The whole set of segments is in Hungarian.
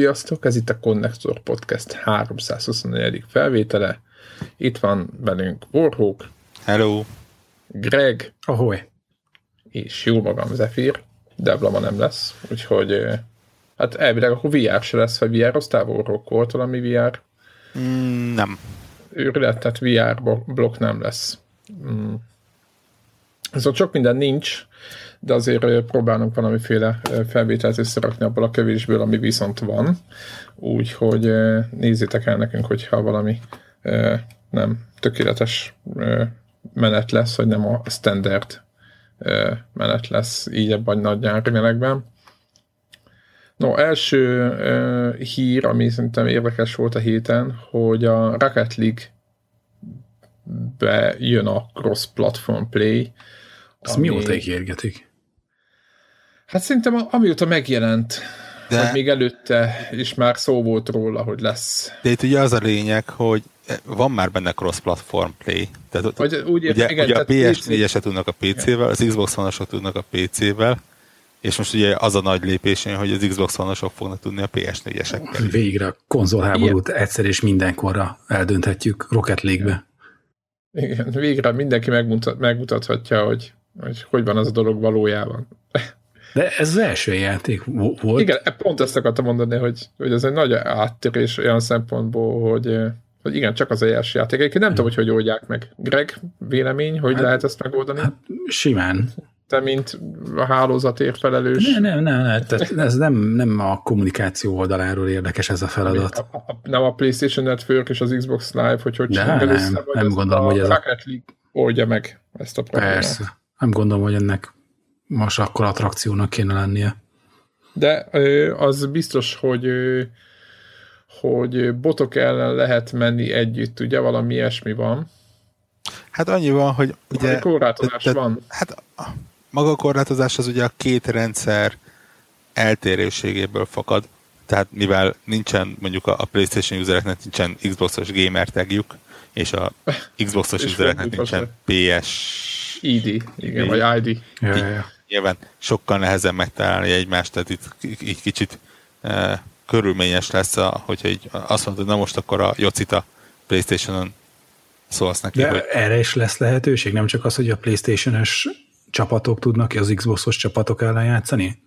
Sziasztok, ez itt a Connector Podcast 324. felvétele. Itt van velünk Warhawk. Hello. Greg. Ahoy. És jó magam Zephyr. Debla ma nem lesz, úgyhogy hát elvileg akkor VR se lesz, vagy VR-oztál Warhawk volt valami VR? Mm, nem. Őrület, tehát VR blokk nem lesz. Mm. Szóval sok minden nincs, de azért próbálunk valamiféle felvételt összerakni abból a kevésből, ami viszont van. Úgyhogy nézzétek el nekünk, hogyha valami nem tökéletes menet lesz, vagy nem a standard menet lesz így ebben a nagy nyári melegben. No, első uh, hír, ami szerintem érdekes volt a héten, hogy a Rocket League be jön a cross-platform play. Azt ami... mióta ígérgetik? Hát szerintem amióta megjelent, de... hogy még előtte is már szó volt róla, hogy lesz. De itt ugye az a lényeg, hogy van már benne cross-platform play. Tehát hogy úgy, ugye, igen, ugye a PS4-esek tudnak a PC-vel, az Xbox One-osok tudnak a PC-vel, és most ugye az a nagy lépés, hogy az Xbox One-osok fognak tudni a PS4-esekkel. Végre a konzolháborút Igen. egyszer és mindenkorra eldönthetjük Rocket League-be. Igen, végre mindenki megmutat, megmutathatja, hogy, hogy hogy van az a dolog valójában. De ez az első játék volt. Igen, pont ezt akartam mondani, hogy, hogy ez egy nagy áttérés olyan szempontból, hogy, hogy igen, csak az első játék. Egyébként nem tudom, hogy hogy oldják meg. Greg, vélemény, hogy hát, lehet ezt megoldani? Hát, simán. Te, mint a hálózatért felelős. Nem, nem, nem, nem. Tehát ez nem, nem a kommunikáció oldaláról érdekes ez a feladat. A, a, nem a PlayStation Network és az Xbox Live, hogy hogy De nem, össze, nem gondolom, hogy ez a... Rocket League oldja meg ezt a problémát. Persze. Nem gondolom, hogy ennek most akkor attrakciónak kéne lennie. De az biztos, hogy hogy botok ellen lehet menni együtt, ugye valami ilyesmi van. Hát annyi van, hogy ugye... korlátozás de, de, van. Hát maga a korlátozás az ugye a két rendszer eltérőségéből fakad. Tehát mivel nincsen mondjuk a, PlayStation usereknek nincsen Xbox-os gamer tagjuk, és a Xbox-os usereknek nincsen PS ID, igen, vagy ID. Ja, ja, ja nyilván sokkal nehezebb megtalálni egymást, tehát itt így kicsit e, körülményes lesz, a, hogyha így azt mondod, na most akkor a Jocit a Playstation-on szólsz neki. De hogy... erre is lesz lehetőség, nem csak az, hogy a Playstation-ös csapatok tudnak az Xbox-os csapatok ellen játszani?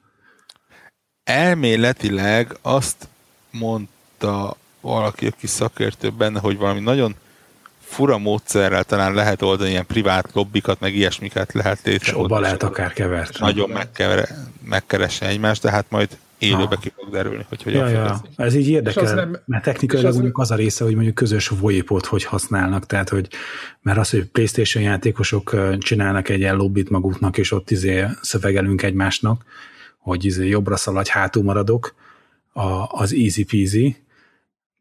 Elméletileg azt mondta valaki, aki szakértő benne, hogy valami nagyon fura módszerrel talán lehet oldani ilyen privát lobbikat, meg ilyesmiket lehet létrehozni. És lehet akár kevert. Nagyon megkever, megkeresni egymást, de hát majd élőbe ki fog derülni, hogy hogyan ja, ja. Ez így érdekel, nem, mert technikailag az mondjuk az a része, hogy mondjuk közös VoIP-ot hogy használnak, tehát hogy mert az, hogy PlayStation játékosok csinálnak egy ilyen lobbit maguknak, és ott izé szövegelünk egymásnak, hogy izé jobbra szaladj, hátul maradok, a, az easy peasy,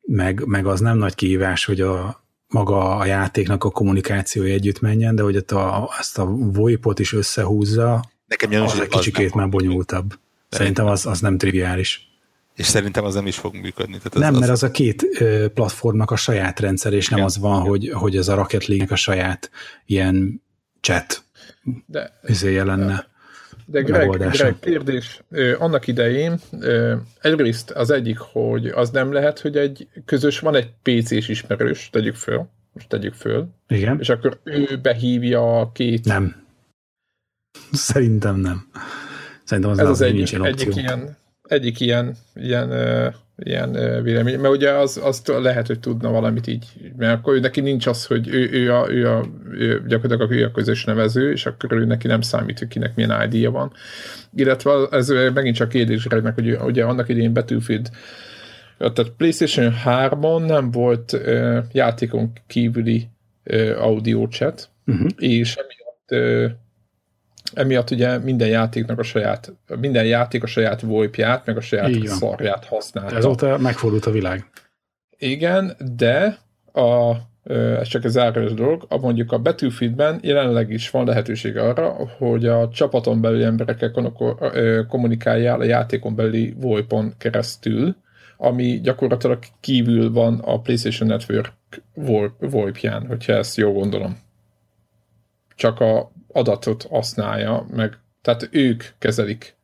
meg, meg az nem nagy kihívás, hogy a, maga a játéknak a kommunikációja együtt menjen, de hogy ott a, ezt a VoIP-ot is összehúzza, Nekem az egy kicsikét már bonyolultabb. Szerintem az, az nem triviális. És szerintem az nem is fog működni. Tehát az, nem, mert az a két platformnak a saját rendszer, és igen, nem az van, igen. hogy, hogy ez a Rocket League-nek a saját ilyen chat de, izéje lenne. De Greg, Greg kérdés, annak idején egyrészt az egyik, hogy az nem lehet, hogy egy közös, van egy PC-s ismerős, tegyük föl, most tegyük föl, Igen. és akkor ő behívja a két... Nem. Szerintem nem. Szerintem az, Ez az, az egyik, egyik ilyen, egyik ilyen, ilyen ilyen vélemény, mert ugye az, azt lehet, hogy tudna valamit így, mert akkor neki nincs az, hogy ő, ő, a, ő, a, ő gyakorlatilag ő a közös nevező, és akkor ő neki nem számít, hogy kinek milyen ID-ja van. Illetve ez megint csak kérdés, meg, hogy ugye annak idején Battlefield tehát PlayStation 3-on nem volt uh, játékon kívüli uh, audio chat, uh-huh. és emiatt uh, emiatt ugye minden játéknak a saját, minden játék a saját VoIP-ját, meg a saját szarját használta. Ezóta megfordult a világ. Igen, de a, ez csak egy záros dolog, a mondjuk a Battlefieldben jelenleg is van lehetőség arra, hogy a csapaton belüli emberekkel kommunikáljál a játékon belüli VoIP-on keresztül, ami gyakorlatilag kívül van a PlayStation Network VoIP-ján, hogyha ezt jól gondolom. Csak a adatot használja, meg tehát ők kezelik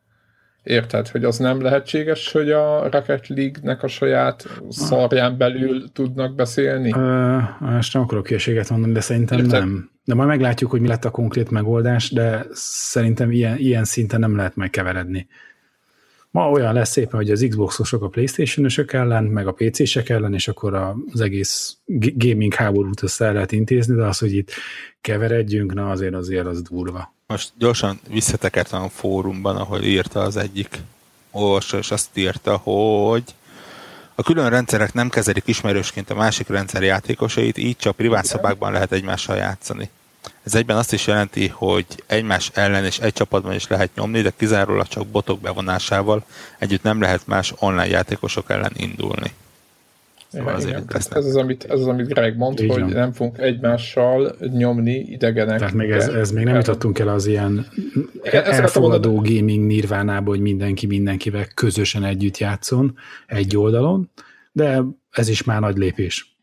Érted, hogy az nem lehetséges, hogy a Rocket League-nek a saját szarján belül tudnak beszélni? Uh, most nem akarok hülyeséget mondani, de szerintem Érted? nem. De majd meglátjuk, hogy mi lett a konkrét megoldás, de szerintem ilyen, ilyen szinten nem lehet megkeveredni. Ma olyan lesz szépen, hogy az Xboxosok a Playstation-ösök ellen, meg a PC-sek ellen, és akkor az egész gaming háborút össze el lehet intézni, de az, hogy itt keveredjünk, na azért azért az durva. Most gyorsan visszatekertem a fórumban, ahol írta az egyik olvasó, és azt írta, hogy a külön rendszerek nem kezelik ismerősként a másik rendszer játékosait, így csak privát szobákban lehet egymással játszani. Ez egyben azt is jelenti, hogy egymás ellen és egy csapatban is lehet nyomni, de kizárólag csak botok bevonásával együtt nem lehet más online játékosok ellen indulni. Szóval igen, ez, az, amit, ez az, amit Greg mond, Így hogy van. nem fogunk egymással nyomni idegenek. Tehát még ez, ez még nem jutottunk el az ilyen igen, elfogadó gaming nirvánába, hogy mindenki mindenkivel közösen együtt játszon egy oldalon, de ez is már nagy lépés.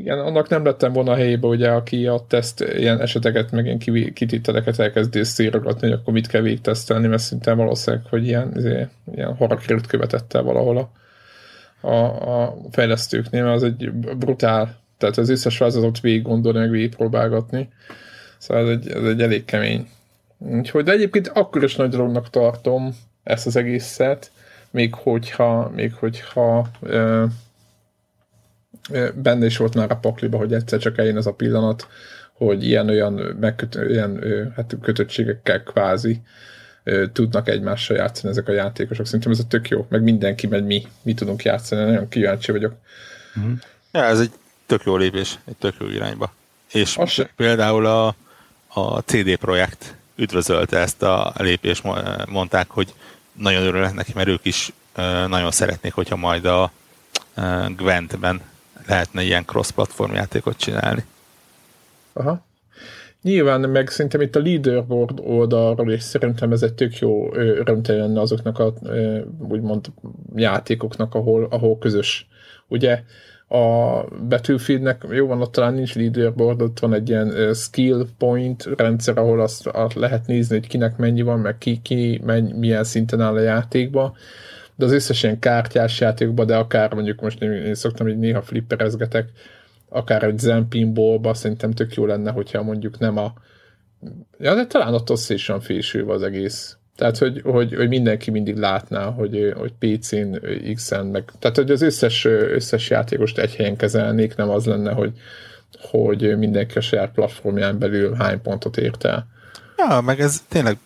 Igen, annak nem lettem volna a helyébe, ugye, aki a teszt ilyen eseteket, meg ilyen kititteleket elkezd szírogatni, hogy akkor mit kell végtesztelni, mert szinte valószínűleg, hogy ilyen, ilyen, ilyen harakért követett el valahol a, a, a fejlesztőknél, mert az egy brutál, tehát az összes vázatot végig gondolni, meg végig. Szóval ez egy, ez egy elég kemény. Úgyhogy, de egyébként akkor is nagy dolognak tartom ezt az egészet, még hogyha, még hogyha ö, benne is volt már a pakliba, hogy egyszer csak eljön az a pillanat, hogy ilyen-olyan megköt, ilyen, hát kötöttségekkel kvázi tudnak egymással játszani ezek a játékosok. Szerintem ez a tök jó, meg mindenki, meg mi, mi tudunk játszani, nagyon kíváncsi vagyok. Mm. Ja, ez egy tök jó lépés, egy tök jó irányba. És Azt például a, a CD projekt üdvözölte ezt a lépést, mondták, hogy nagyon örülnek neki, mert ők is nagyon szeretnék, hogyha majd a Gwent-ben lehetne ilyen cross-platform játékot csinálni. Aha. Nyilván, meg szerintem itt a leaderboard oldalról, és szerintem ez egy tök jó örömte lenne azoknak a úgymond játékoknak, ahol, ahol közös. Ugye a Battlefieldnek, jó van, ott talán nincs leaderboard, ott van egy ilyen skill point rendszer, ahol azt, azt lehet nézni, hogy kinek mennyi van, meg ki, ki menny, milyen szinten áll a játékba de az összes ilyen kártyás játékban, de akár mondjuk most én, én szoktam hogy néha flipperezgetek, akár egy Zen pinballba szerintem tök jó lenne, hogyha mondjuk nem a ja, de talán is van fésülve az egész. Tehát, hogy, hogy, hogy mindenki mindig látná, hogy, hogy PC-n, X-en, meg, tehát, hogy az összes, összes játékost egy helyen kezelnék, nem az lenne, hogy, hogy mindenki a saját platformján belül hány pontot ért el. Ja, meg ez tényleg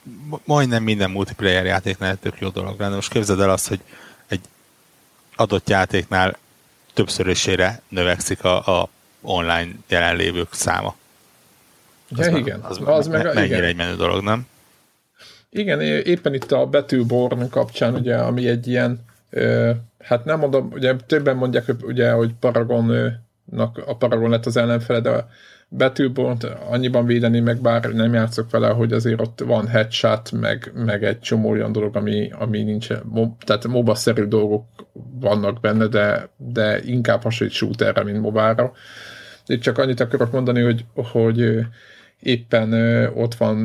majdnem minden multiplayer játéknál tök jó dolog lenne. Most képzeld el azt, hogy egy adott játéknál többszörösére növekszik a, a online jelenlévők száma. Az ja, meg, igen. Az, az meg, mennyire igen. egy menő dolog, nem? Igen, éppen itt a Betűborn kapcsán, ugye, ami egy ilyen, ö, hát nem mondom, ugye többen mondják, hogy, ugye, hogy Paragonnak, a Paragon lett az ellenfele, de betűbont annyiban védeni, meg bár nem játszok vele, hogy azért ott van headshot, meg, meg egy csomó olyan dolog, ami, ami nincs, tehát MOBA-szerű dolgok vannak benne, de, de inkább hasonlít shooterre, mint mobára. Itt csak annyit akarok mondani, hogy, hogy éppen ott van,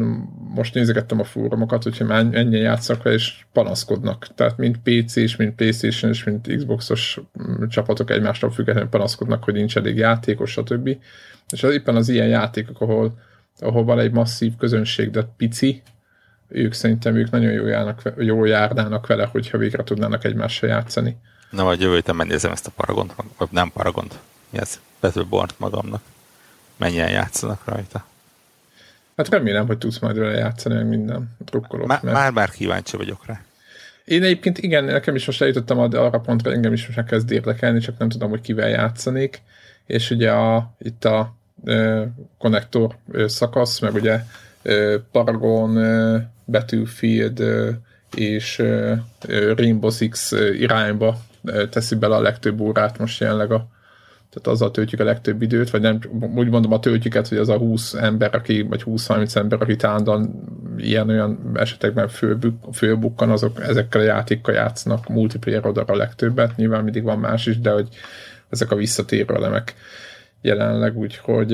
most nézegettem a fórumokat, hogyha már ennyien játszak és panaszkodnak. Tehát mind PC és mind Playstation és mind Xboxos mm, csapatok egymástól függetlenül panaszkodnak, hogy nincs elég játékos, stb. És az éppen az ilyen játékok, ahol, ahol van egy masszív közönség, de pici, ők szerintem ők nagyon jól, járnak, jól járnának vele, hogyha végre tudnának egymással játszani. Na, vagy jövő héten megnézem ezt a Paragont, vagy nem Paragont, mi ez? Battleborn magamnak. Mennyien játszanak rajta. Hát remélem, hogy tudsz majd vele játszani, meg minden drukkolok. Már, mert... már, már kíváncsi vagyok rá. Én egyébként igen, nekem is most eljutottam arra pontra, engem is most kezd érdekelni, csak nem tudom, hogy kivel játszanék. És ugye a, itt a konnektor szakasz, meg ugye Paragon, Battlefield és Rainbow Six irányba teszi bele a legtöbb órát most jelenleg a tehát azzal töltjük a legtöbb időt, vagy nem, úgy mondom a töltjüket, hogy az a 20 ember, aki, vagy 20-30 ember, aki tándan ilyen-olyan esetekben fölbuk, fölbukkan, azok ezekkel a játékkal játszanak multiplayer oldalra a legtöbbet, nyilván mindig van más is, de hogy ezek a visszatérő elemek jelenleg, úgyhogy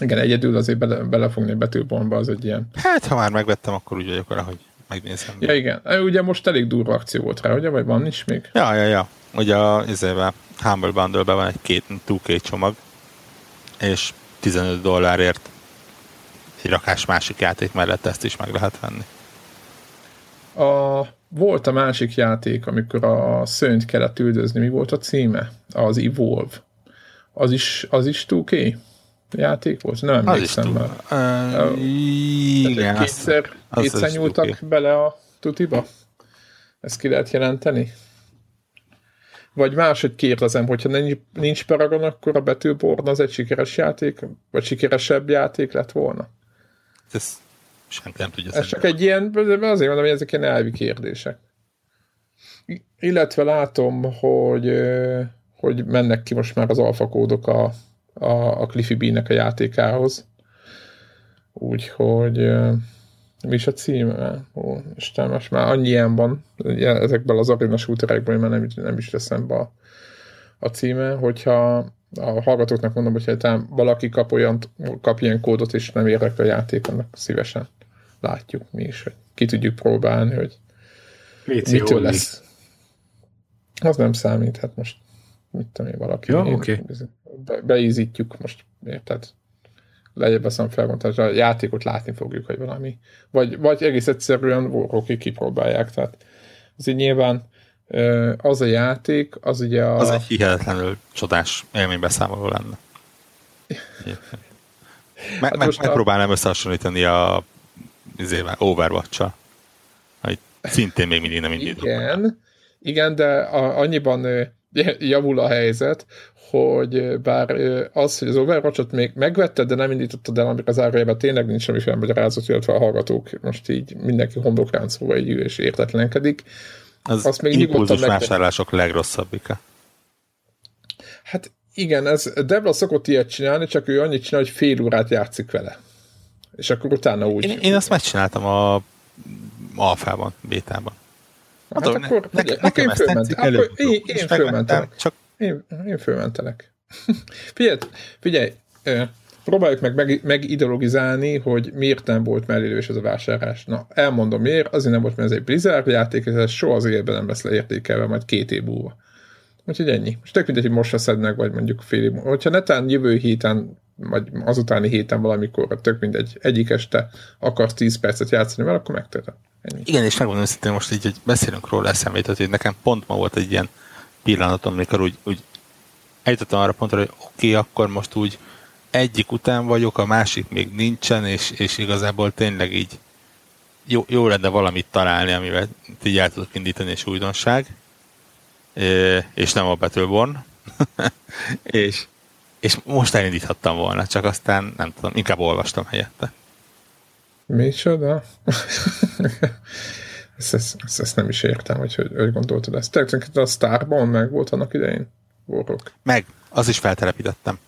igen, egyedül azért bele, belefogni betűpontba az egy ilyen. Hát, ha már megvettem, akkor úgy vagyok arra, hogy megnézem. Ja, igen. Ugye most elég durva akció volt rá, ugye? Vagy van is még? Ja, ja, ja. Ugye a izével, Humble bundle van egy két 2K csomag, és 15 dollárért egy rakás másik játék mellett ezt is meg lehet venni. A, volt a másik játék, amikor a szönt kellett üldözni. Mi volt a címe? Az Evolve. Az is, az is 2K játék volt? Nem emlékszem már. Uh, igen. Kétszer, az kétszer az nyúltak bele a tutiba? Ezt ki lehet jelenteni? Vagy máshogy kérdezem, hogyha nincs, nincs Paragon, akkor a Betűborn az egy sikeres játék, vagy sikeresebb játék lett volna? Ez senki nem tudja. Ez csak egy ilyen, azért mondom, hogy ezek ilyen elvi kérdések. Illetve látom, hogy, hogy mennek ki most már az alfakódok a, a, a Cliffy B-nek a játékához. Úgyhogy mi is a címe? Ó, Isten, most már annyi ilyen van ezekben az arena shooterekben, mert nem, nem is teszem be a, a címe, hogyha a hallgatóknak mondom, hogyha valaki kap olyan, kap ilyen kódot, és nem érek a játék, annak szívesen látjuk mi is, hogy ki tudjuk próbálni, hogy Léci mitől lesz. Az nem számít, hát most mit tudom én, valaki. Ja, okay. be, beízítjuk most, érted? Legyebb veszem felmondani, a játékot látni fogjuk, hogy valami. Vagy, vagy egész egyszerűen Warhawk kipróbálják, tehát ez így nyilván az a játék, az ugye a... Az egy hihetetlenül csodás élménybeszámoló lenne. Me, hát meg, megpróbálnám a... összehasonlítani a izével, Overwatch-a, hogy szintén még mindig nem indított. Igen, igen, de a, annyiban javul a helyzet, hogy bár az, hogy az Overwatch-ot még megvetted, de nem indítottad el, amikor az árajában tényleg nincs semmiféle magyarázat, illetve a hallgatók most így mindenki homlokráncóval így és értetlenkedik. Az azt még impulzus vásárlások legrosszabbika. Hát igen, ez Debra szokott ilyet csinálni, csak ő annyit csinál, hogy fél órát játszik vele. És akkor utána úgy... Én, én azt megcsináltam a alfában, bétában. Hát Adom, akkor, ne, ne, nekem ezt tetszik, akkor én, én fölmentelek. Csak... Én, én fölmentelek. figyelj, figyelj, próbáljuk meg, meg megideologizálni, hogy miért nem volt mellélős ez a vásárlás. Na, elmondom miért, azért nem volt, mert ez egy Blizzard játék, és ez soha az életben nem lesz leértékelve, majd két év múlva. Úgyhogy ennyi. Most tök mindegy, hogy most veszed meg, vagy mondjuk fél év. Hogyha netán jövő héten, vagy azutáni héten valamikor, tök mindegy, egyik este akarsz 10 percet játszani vele, akkor megtörted. Ennyi. Igen, és megmondom őszintén most így, hogy beszélünk róla eszembe hogy nekem pont ma volt egy ilyen pillanatom, amikor úgy, úgy eljutottam arra pontra, hogy oké, okay, akkor most úgy egyik után vagyok, a másik még nincsen, és, és igazából tényleg így jó, jó lenne valamit találni, amivel így el tudok indítani, és újdonság, és nem a Battleborn. és, és most elindíthattam volna, csak aztán nem tudom, inkább olvastam helyette. Micsoda? Ezt, ezt, ezt, ezt, nem is értem, hogy hogy, hogy gondoltad ezt. Tehát a Starban meg volt annak idején? Borok. Meg, az is feltelepítettem.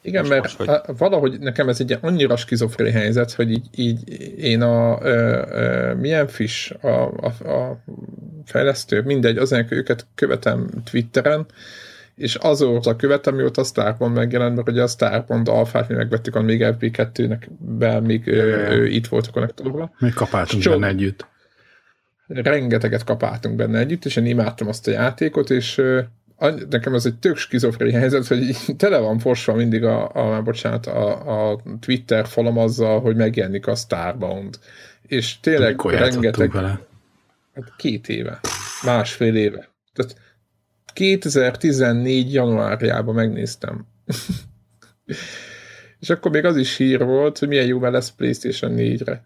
Igen, most, mert most, hogy... valahogy nekem ez egy annyira skizofrén helyzet, hogy így, így én a ö, ö, milyen fish a, a, a fejlesztő, mindegy, azért, hogy őket követem Twitteren, és azóta követem, mióta a Starpond megjelent, mert ugye a Starpond alfát mi megvettük a még FB2-nek, be, még ő, itt volt a konnektorban. Még kapáltunk benne együtt. Rengeteget kapáltunk benne együtt, és én imádtam azt a játékot, és nekem ez egy tök skizofrén helyzet, hogy tele van fosva mindig a, a bocsánat, a, a Twitter falam azzal, hogy megjelenik a Starbound. És tényleg Mikor rengeteg... Vele? Hát két éve. Másfél éve. Tehát 2014 januárjában megnéztem. és akkor még az is hír volt, hogy milyen jó lesz PlayStation 4-re.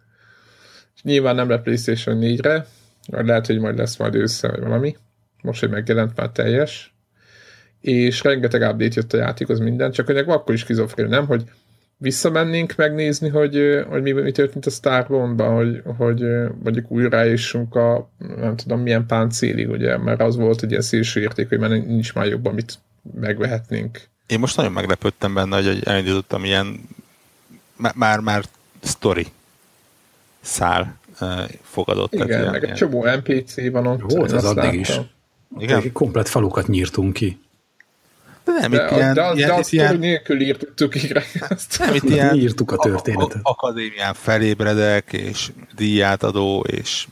És nyilván nem lesz PlayStation 4-re, lehet, hogy majd lesz majd ősszel, vagy valami. Most, hogy megjelent már teljes és rengeteg update jött a játékhoz minden, csak hogy akkor is kizofrén, nem? Hogy visszamennénk megnézni, hogy, hogy mi, mi történt a Starbound-ban, hogy, hogy mondjuk újraássunk a nem tudom milyen páncélig, ugye, mert az volt egy ilyen szélső érték, hogy már nincs már jobb, amit megvehetnénk. Én most nagyon meglepődtem benne, hogy elindítottam ilyen már, már story szál fogadott. Igen, ilyen, meg egy csomó NPC van ott. Volt az addig láttam. is. Igen. Komplet falukat nyírtunk ki. De nem, de, itt de, ilyen, de, ilyen, de azt ilyen, nélkül írtuk ígre. Nem, itt ilyen írtuk a történetet. Akadémián felébredek, és díját adó, és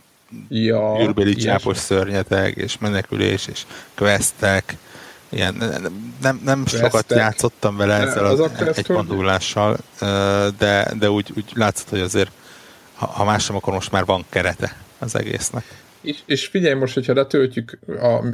ja, űrbéli csápos szörnyeteg, és menekülés, és questek, ilyen, nem, nem, nem sokat játszottam vele ezzel az, az egy modulással, de, de úgy, úgy látszott, hogy azért ha, ha más sem, akkor most már van kerete az egésznek. És, és figyelj most, hogyha letöltjük, a,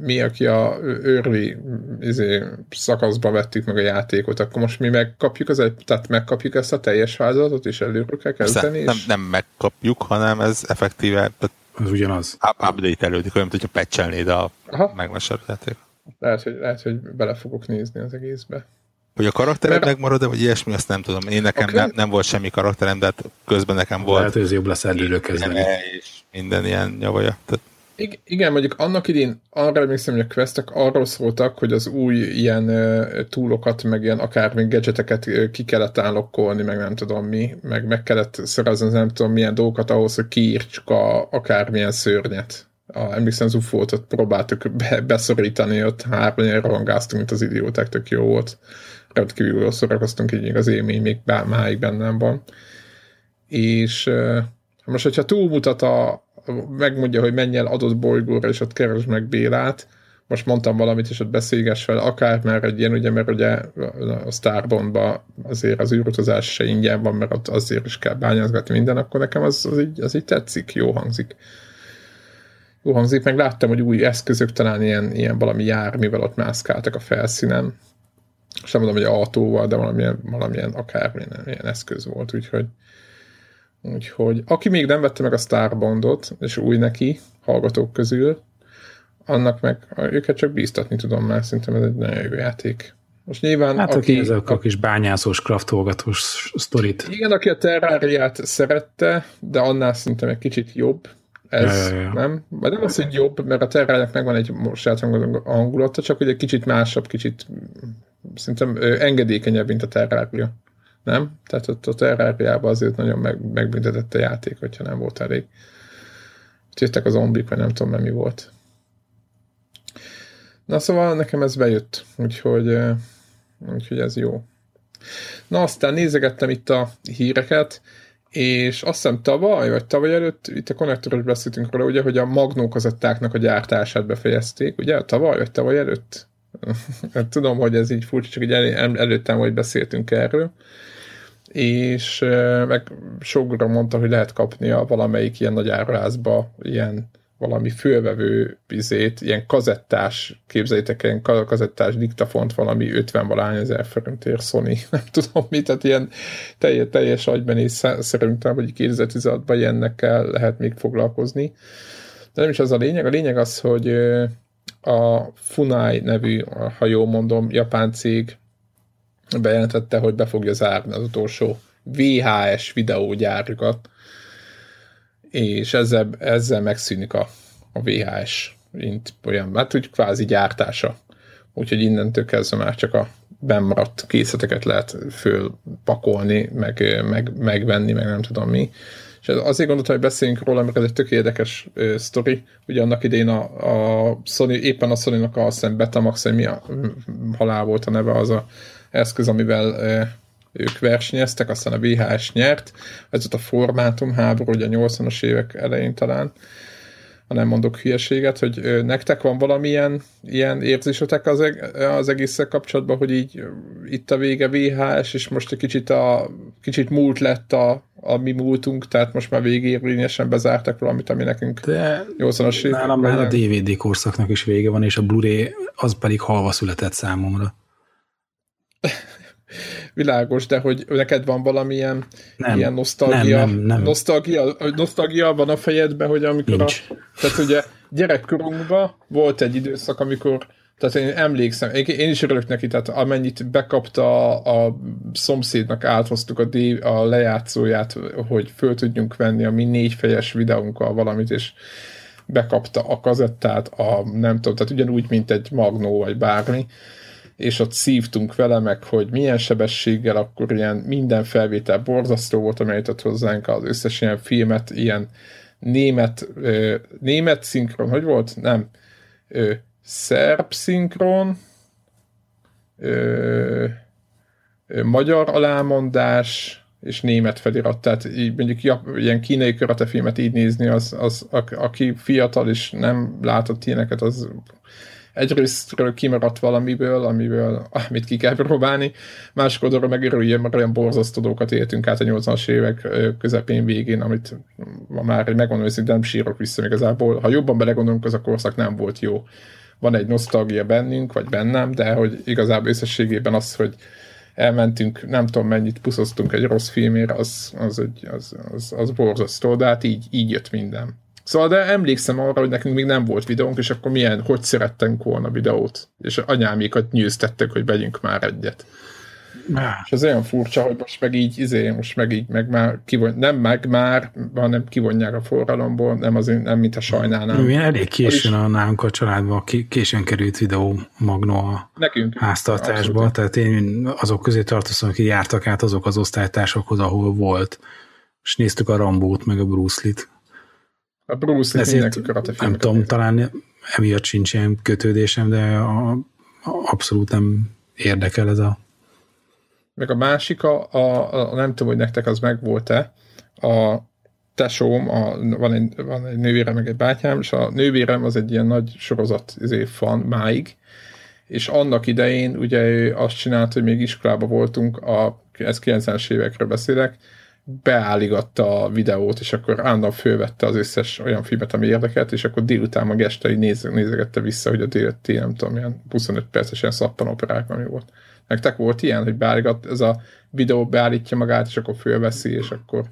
mi, aki a early izé, szakaszba vettük meg a játékot, akkor most mi megkapjuk, az, tehát megkapjuk ezt a teljes vázatot, és előről kell kezdeni? Nem, nem megkapjuk, hanem ez effektíve az ugyanaz. Update elődik, olyan, hogyha patchelnéd a megvásárló játék. Lehet hogy, lehet, hogy bele fogok nézni az egészbe. Hogy a karaktered Mert... megmarad vagy ilyesmi, azt nem tudom. Én nekem okay. nem, nem volt semmi karakterem, de hát közben nekem volt. Lehet, hogy ez jobb lesz előről kezdeni. És minden ilyen nyavaja. Tehát... Igen, mondjuk annak idén arra emlékszem, hogy a questek arról szóltak, hogy az új ilyen túlokat, meg ilyen akármi gadgeteket ki kellett állokkolni, meg nem tudom mi, meg meg kellett szerezni nem tudom milyen dolgokat ahhoz, hogy kiírtsuk a, akármilyen szörnyet a, emlékszem, az UFO-t próbáltuk be, beszorítani, ott hárman rohangáztunk, mint az idióták, tök jó volt. Rendkívül jól szórakoztunk, így az élmény még máig bennem van. És most, hogyha túlmutat a, megmondja, hogy menj el adott bolygóra, és ott keresd meg Bélát, most mondtam valamit, és ott beszélgess fel, akár már egy ilyen, ugye, mert ugye a Starbondba azért az űrutazás se ingyen van, mert ott azért is kell bányázgatni minden, akkor nekem az, az, így, az így tetszik, jó hangzik jó hangzik, meg láttam, hogy új eszközök talán ilyen, ilyen valami jármivel ott mászkáltak a felszínen. És nem mondom, hogy autóval, de valamilyen, valamilyen akármilyen ilyen eszköz volt, úgyhogy úgyhogy aki még nem vette meg a Starbondot, és új neki, hallgatók közül, annak meg őket csak bíztatni tudom már, szerintem ez egy nagyon jó játék. Most nyilván... Hát aki, aki a kis bányászós, kraftolgatós sztorit. Igen, aki a Terrariát szerette, de annál szerintem egy kicsit jobb, ez ja, ja, ja. nem? Vagy nem az, hogy jobb, mert a terrának megvan egy saját hangulata, csak egy kicsit másabb, kicsit szerintem engedékenyebb, mint a terrária. Nem? Tehát ott a terráriában azért nagyon meg, megbüntetett a játék, hogyha nem volt elég. Jöttek az zombik, vagy nem tudom, mi volt. Na szóval nekem ez bejött, úgyhogy, úgyhogy ez jó. Na aztán nézegettem itt a híreket, és azt hiszem tavaly, vagy tavaly előtt, itt a konnektoros beszéltünk róla, ugye, hogy a magnókazettáknak a gyártását befejezték, ugye, tavaly, vagy tavaly előtt? Hát tudom, hogy ez így furcsa, csak így el, előttem, hogy beszéltünk erről és meg sokra mondta, hogy lehet kapni a valamelyik ilyen nagy áruházba ilyen valami fölvevő bizét, ilyen kazettás, képzeljétek ilyen kazettás diktafont, valami 50 valány ezer forintért Sony, nem tudom mit, tehát ilyen teljes, teljes agybenéz szerintem, hogy 2016-ban ilyennekkel lehet még foglalkozni. De nem is az a lényeg, a lényeg az, hogy a Funai nevű, ha jól mondom, japán cég bejelentette, hogy be fogja zárni az utolsó VHS videógyárjukat, és ezzel, ezzel megszűnik a, a VHS, mint olyan, hát úgy kvázi gyártása. Úgyhogy innentől kezdve már csak a bemaradt készleteket lehet fölpakolni, meg, meg, megvenni, meg nem tudom mi. És azért gondoltam, hogy beszéljünk róla, mert ez egy tök érdekes uh, sztori. Ugye annak idén a, a Sony, éppen a Sony-nak a Betamax, hogy mi a halál volt a neve, az a eszköz, amivel uh, ők versenyeztek, aztán a VHS nyert, ez ott a formátum háború, ugye a 80-as évek elején talán, ha nem mondok hülyeséget, hogy nektek van valamilyen ilyen érzésetek az, az egészszel kapcsolatban, hogy így itt a vége VHS, és most egy kicsit, a, kicsit múlt lett a, a mi múltunk, tehát most már végérvényesen bezártak valamit, ami nekünk De 80-as évek. Nálam már a DVD korszaknak is vége van, és a Blu-ray az pedig halva született számomra. világos, de hogy neked van valamilyen nem, ilyen nosztalgia, nem, nem, nem. Nosztalgia, nosztalgia van a fejedben, hogy amikor Nincs. a, tehát ugye gyerekkorunkban volt egy időszak, amikor tehát én emlékszem, én is örülök neki, tehát amennyit bekapta a, a szomszédnak áthoztuk a, D, a lejátszóját, hogy föl tudjunk venni a mi négyfejes videónkkal valamit, és bekapta a kazettát, a nem tudom, tehát ugyanúgy, mint egy magnó, vagy bármi, és ott szívtunk vele meg, hogy milyen sebességgel, akkor ilyen minden felvétel borzasztó volt, amelyet hozzánk az összes ilyen filmet, ilyen német, ö, német szinkron, hogy volt? Nem. Ö, szerb szinkron, ö, ö, magyar alámondás, és német felirat, tehát így mondjuk ilyen kínai filmet így nézni, az, az aki fiatal és nem látott ilyeneket, az egyrésztről kimaradt valamiből, amiből, amit ki kell próbálni, másik oldalról meg örüljön, mert olyan borzasztó dolgokat éltünk át a 80-as évek közepén végén, amit ma már megmondom, hogy nem sírok vissza igazából. Ha jobban belegondolunk, az a korszak nem volt jó. Van egy nosztalgia bennünk, vagy bennem, de hogy igazából összességében az, hogy elmentünk, nem tudom mennyit puszoztunk egy rossz filmért, az, az, egy, az, az, az borzasztó, de hát így, így jött minden. Szóval de emlékszem arra, hogy nekünk még nem volt videónk, és akkor milyen, hogy szerettünk volna videót. És anyámékat nyűztettek, hogy vegyünk már egyet. És az olyan furcsa, hogy most meg így, izé, most meg így, meg már kivon, nem meg már, hanem kivonják a forralomból, nem az, nem mint a sajnálnám. Mi elég későn a nálunk a családban, későn került videó magnó a Nekünk. háztartásba, Abszolút. tehát én azok közé tartozom, akik jártak át azok az osztálytársakhoz, ahol volt, és néztük a Rambót, meg a Bruce Lee-t. A Bruce Lee Ezért, Nem tudom, talán emiatt sincs ilyen kötődésem, de a, a, abszolút nem érdekel ez a meg a másik, a, a, a nem tudom, hogy nektek az megvolt-e, a tesóm, a, van, egy, van egy nővérem, meg egy bátyám, és a nővérem az egy ilyen nagy sorozat izé, fan máig, és annak idején ugye ő azt csinált, hogy még iskolában voltunk, a, ez 90-es évekről beszélek, beállígatta a videót, és akkor állandóan fölvette az összes olyan filmet, ami érdekelt, és akkor délután meg este így néz, nézegette vissza, hogy a déleti, nem tudom, ilyen 25 perces ilyen szappanoperák, ami volt. Nektek volt ilyen, hogy beállígat, ez a videó beállítja magát, és akkor fölveszi, és akkor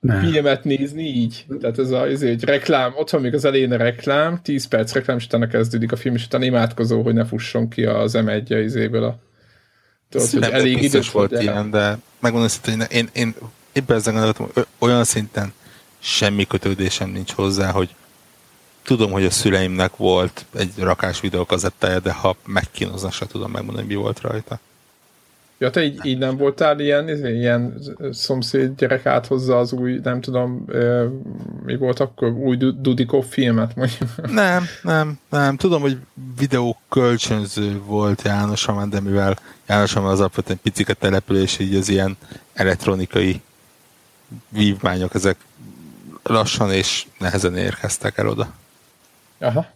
nem. filmet nézni így. Tehát ez a, ez egy reklám, ott van még az elején a reklám, 10 perc reklám, és utána kezdődik a film, és utána imádkozó, hogy ne fusson ki az m 1 izéből a Tudod, hogy elég idős volt ilyen, de megmondom hogy én, én, éppen ezen gondoltam, olyan szinten semmi kötődésem nincs hozzá, hogy tudom, hogy a szüleimnek volt egy rakás videókazettája, de ha megkínozna, se tudom megmondani, mi volt rajta. Ja, te így, így nem voltál ilyen, ilyen szomszéd gyerek áthozza az új, nem tudom, mi volt akkor, új Dudikov filmet mondjuk? Nem, nem, nem. Tudom, hogy videó kölcsönző volt János Amán, de mivel János Amán az alapvetően picike település, így az ilyen elektronikai vívmányok, ezek lassan és nehezen érkeztek el oda. Aha,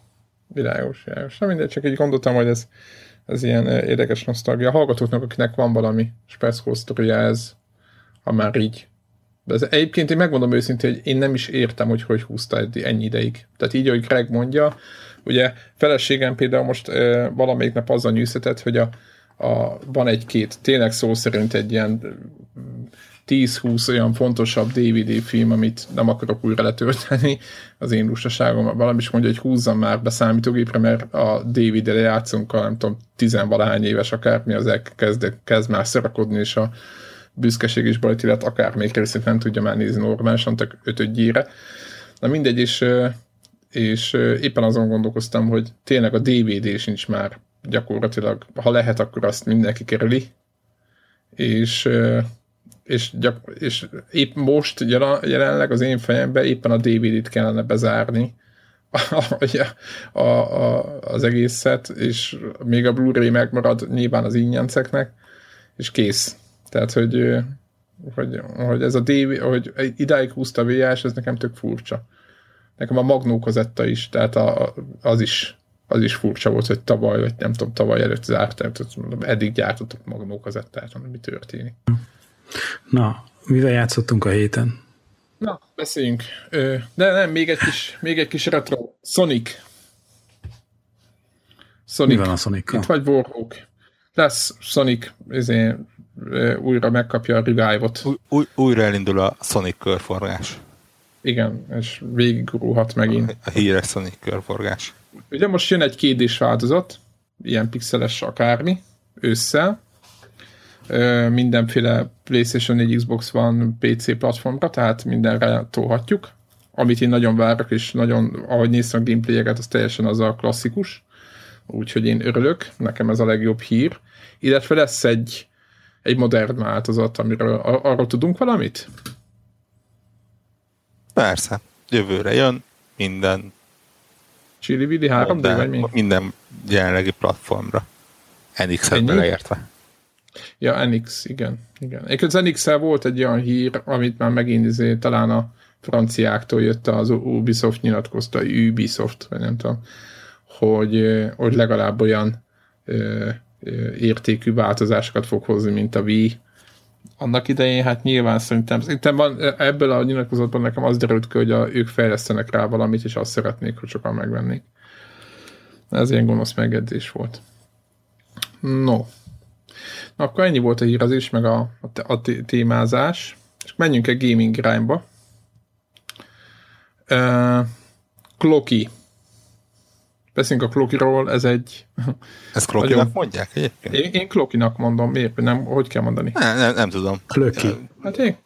világos, világos. Na mindegy, csak így gondoltam, hogy ez, ez ilyen eh, érdekes nosztalgia. A hallgatóknak, akinek van valami sztoria ez, ha már így. De ez egyébként én megmondom őszintén, hogy én nem is értem, hogy hogy húzta ennyi ideig. Tehát így, ahogy Greg mondja, ugye feleségem például most e, valamelyik nap azzal nyűszhetett, hogy a, a, van egy-két, tényleg szó szerint egy ilyen 10-20 olyan fontosabb DVD film, amit nem akarok újra letölteni, az én lustaságom. Valami is mondja, hogy húzzam már be számítógépre, mert a DVD-re játszunk a nem tudom, tizenvalahány éves akármi, az elkezd, kezd már szerakodni, és a büszkeség is bajt, illetve akár még részét nem tudja már nézni normálisan, csak ötödjére. Na mindegy, és, és éppen azon gondolkoztam, hogy tényleg a DVD sincs már gyakorlatilag, ha lehet, akkor azt mindenki kerüli, és és, gyak, és épp most jelenleg az én fejemben éppen a DVD-t kellene bezárni a, a, az egészet, és még a Blu-ray megmarad nyilván az ingyenceknek, és kész. Tehát, hogy, hogy, hogy ez a DVD, hogy idáig húzta a VHS, ez nekem tök furcsa. Nekem a Magnó kazetta is, tehát a, az is az is furcsa volt, hogy tavaly, vagy nem tudom, tavaly előtt zárt, eddig gyártottak Magnó kazettát, mi történik. Na, mivel játszottunk a héten? Na, beszéljünk. De nem, még egy kis, még egy kis retro. Sonic. Sonic. Mi van a sonic Itt vagy Warhawk. Lesz Sonic, ezért újra megkapja a revive-ot. Új, új, újra elindul a Sonic körforgás. Igen, és végigurulhat megint. A, a híres Sonic körforgás. Ugye most jön egy kédés változat, ilyen pixeles akármi, ősszel, mindenféle PlayStation 4, Xbox van PC platformra, tehát mindenre tolhatjuk. Amit én nagyon várok, és nagyon, ahogy néztem a gameplayeket, az teljesen az a klasszikus. Úgyhogy én örülök, nekem ez a legjobb hír. Illetve lesz egy, egy modern változat, amiről arról tudunk valamit? Persze, jövőre jön minden Chili Willy 3D vagy mi? Minden jelenlegi platformra. NX-et beleértve. Ja, NX, igen. igen. Egyébként az nx volt egy olyan hír, amit már megint izé, talán a franciáktól jött az Ubisoft nyilatkozta, Ubisoft, vagy nem tudom, hogy, hogy legalább olyan ö, ö, értékű változásokat fog hozni, mint a Wii. Annak idején, hát nyilván szerintem, szerintem van, ebből a nyilatkozatban nekem az derült ki, hogy a, ők fejlesztenek rá valamit, és azt szeretnék, hogy sokan megvennék. Ez ilyen gonosz megjegyzés volt. No. Na, akkor ennyi volt a hírezés, meg a, a, a témázás. És menjünk egy gaming irányba. Uh, Kloki. Beszélünk a Klokiról, ez egy... Ez Klokinak nagyon... mondják egyébként? Én, én Klokinak mondom, miért? Nem, hogy kell mondani? Nem, nem, nem tudom. Kloki. Hát én?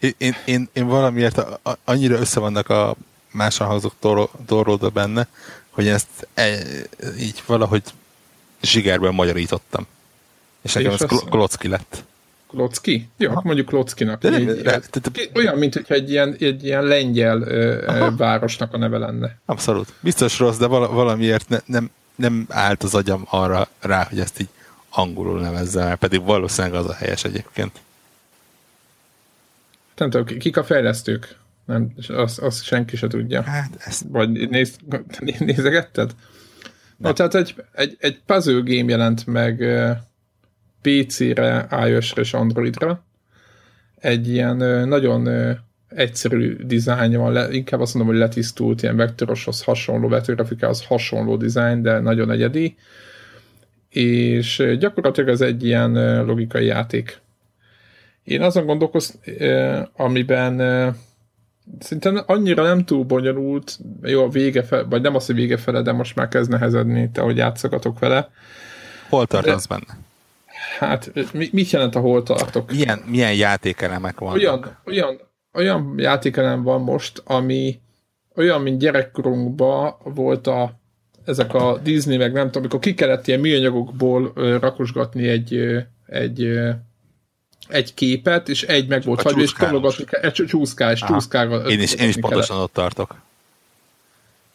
Én, én, én, én valamiért a, annyira össze vannak a máson hangzók torródva benne, hogy ezt e, így valahogy zsigerben magyarítottam. És nekem ez az... Klocki lett. Klocki? Jó, ha. mondjuk Klockinak. De egy, de, de, de, olyan, mint hogyha egy ilyen, egy ilyen lengyel ö, városnak a neve lenne. Abszolút. Biztos rossz, de valamiért ne, nem, nem állt az agyam arra rá, hogy ezt így angolul nevezze, pedig valószínűleg az a helyes egyébként. Nem tudom, kik a fejlesztők? Nem, azt, azt senki se tudja. Hát ezt... Vagy néz, nézegetted? Na, tehát egy, egy, egy puzzle game jelent meg PC-re, iOS-re és Androidra. Egy ilyen nagyon egyszerű dizájn van, inkább azt mondom, hogy letisztult, ilyen vektoroshoz hasonló, vetőgrafikához hasonló dizájn, de nagyon egyedi. És gyakorlatilag ez egy ilyen logikai játék. Én azon gondolkoztam, amiben Szerintem annyira nem túl bonyolult, jó, a vége fel, vagy nem az, hogy vége fele, de most már kezd nehezedni, te, hogy játszogatok vele. Hol tartasz benne? Hát, mi, mit jelent a hol tartok? Milyen, milyen játékelemek vannak? Olyan, olyan, olyan játékelem van most, ami olyan, mint gyerekkorunkban volt a ezek a Disney, meg nem tudom, amikor ki kellett ilyen műanyagokból rakosgatni egy, egy egy képet, és egy meg volt hagyva, és tologatni kell, egy csúszkás, csúszkával. Én is, én is pontosan ott tartok.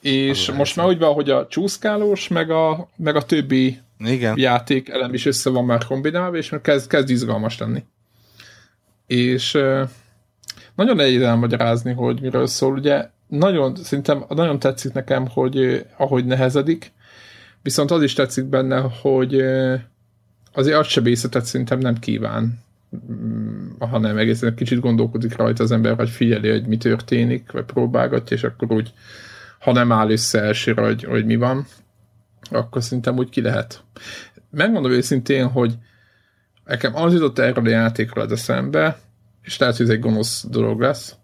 És az most már úgy van, hogy a csúszkálós, meg a, meg a többi Igen. játék elem is össze van már kombinálva, és már kezd, kezd izgalmas lenni. És nagyon nehéz elmagyarázni, hogy miről szól. Ugye nagyon, szerintem nagyon tetszik nekem, hogy ahogy nehezedik, viszont az is tetszik benne, hogy azért agysebészetet szerintem nem kíván Mm, hanem egészen kicsit gondolkodik rajta az ember, hogy figyeli, hogy mi történik, vagy próbálgatja, és akkor úgy, ha nem áll össze elsőre, hogy, hogy mi van, akkor szerintem úgy ki lehet. Megmondom őszintén, hogy nekem az jutott erről a játékról az eszembe, és lehet, hogy ez egy gonosz dolog lesz,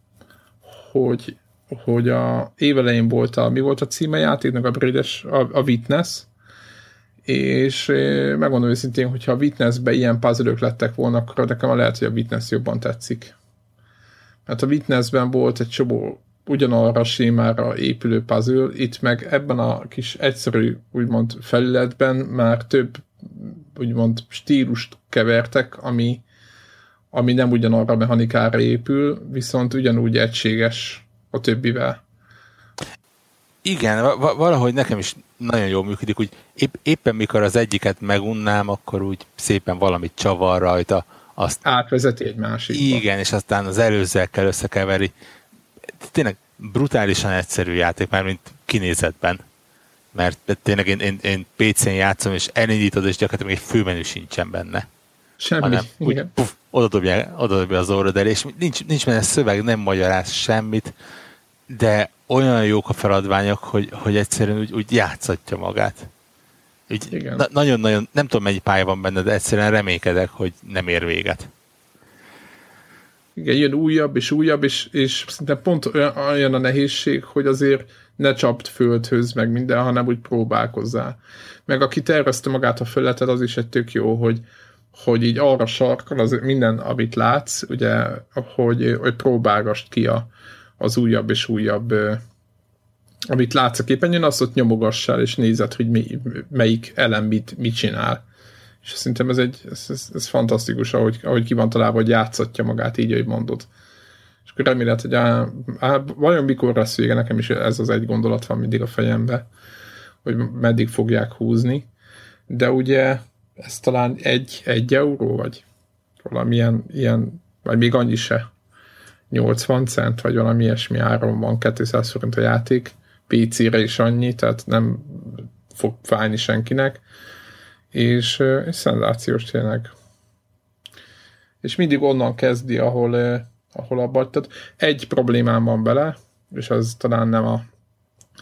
hogy, hogy a évelején volt a, mi volt a címe játéknak, a British, a, a Witness, és megmondom őszintén, hogyha a Witnessbe ilyen puzzle lettek volna, akkor nekem lehet, hogy a Witness jobban tetszik. Mert a Witnessben volt egy csomó ugyanarra a sémára épülő puzzle, itt meg ebben a kis egyszerű, úgymond felületben már több úgymond stílust kevertek, ami, ami nem ugyanarra a mechanikára épül, viszont ugyanúgy egységes a többivel. Igen, valahogy nekem is nagyon jól működik, hogy épp, éppen mikor az egyiket megunnám, akkor úgy szépen valamit csavar rajta. Azt, Átvezeti egy másik. Igen, és aztán az előzzel kell összekeveri. Tényleg brutálisan egyszerű játék, már mint kinézetben. Mert tényleg én, én, én PC-n játszom, és elindítod, és gyakorlatilag egy főmenü sincsen benne. Semmi. Hanem úgy, puf, oda dobja, oda dobja az orrod elé, és nincs, nincs benne szöveg, nem magyaráz semmit, de olyan jók a feladványok, hogy, hogy egyszerűen úgy, úgy játszatja magát. Úgy, na, nagyon-nagyon, nem tudom mennyi pálya van benne, de egyszerűen reménykedek, hogy nem ér véget. Igen, jön újabb és újabb, és, és szinte pont olyan, olyan a nehézség, hogy azért ne csapd földhöz, meg minden, hanem úgy próbálkozzál. Meg aki tervezte magát a fölleted, az is egy tök jó, hogy, hogy így arra sarkal az minden, amit látsz, ugye, hogy, hogy próbálgast ki a, az újabb és újabb amit látsz a képernyőn, azt ott nyomogassál, és nézed, hogy mi, melyik elem mit, mit csinál. És szerintem ez, egy, ez, ez, ez fantasztikus, ahogy, ahogy ki van találva, hogy játszatja magát így, ahogy mondod. És akkor remélet, hogy á, á, vajon mikor lesz vége, nekem is ez az egy gondolat van mindig a fejembe, hogy meddig fogják húzni. De ugye ez talán egy, egy euró, vagy valamilyen ilyen, vagy még annyi se. 80 cent, vagy valami ilyesmi áron van, 200 forint a játék, PC-re is annyi, tehát nem fog fájni senkinek, és, és szenzációs tényleg. És mindig onnan kezdi, ahol, ahol abban, tehát egy problémám van bele, és az talán nem a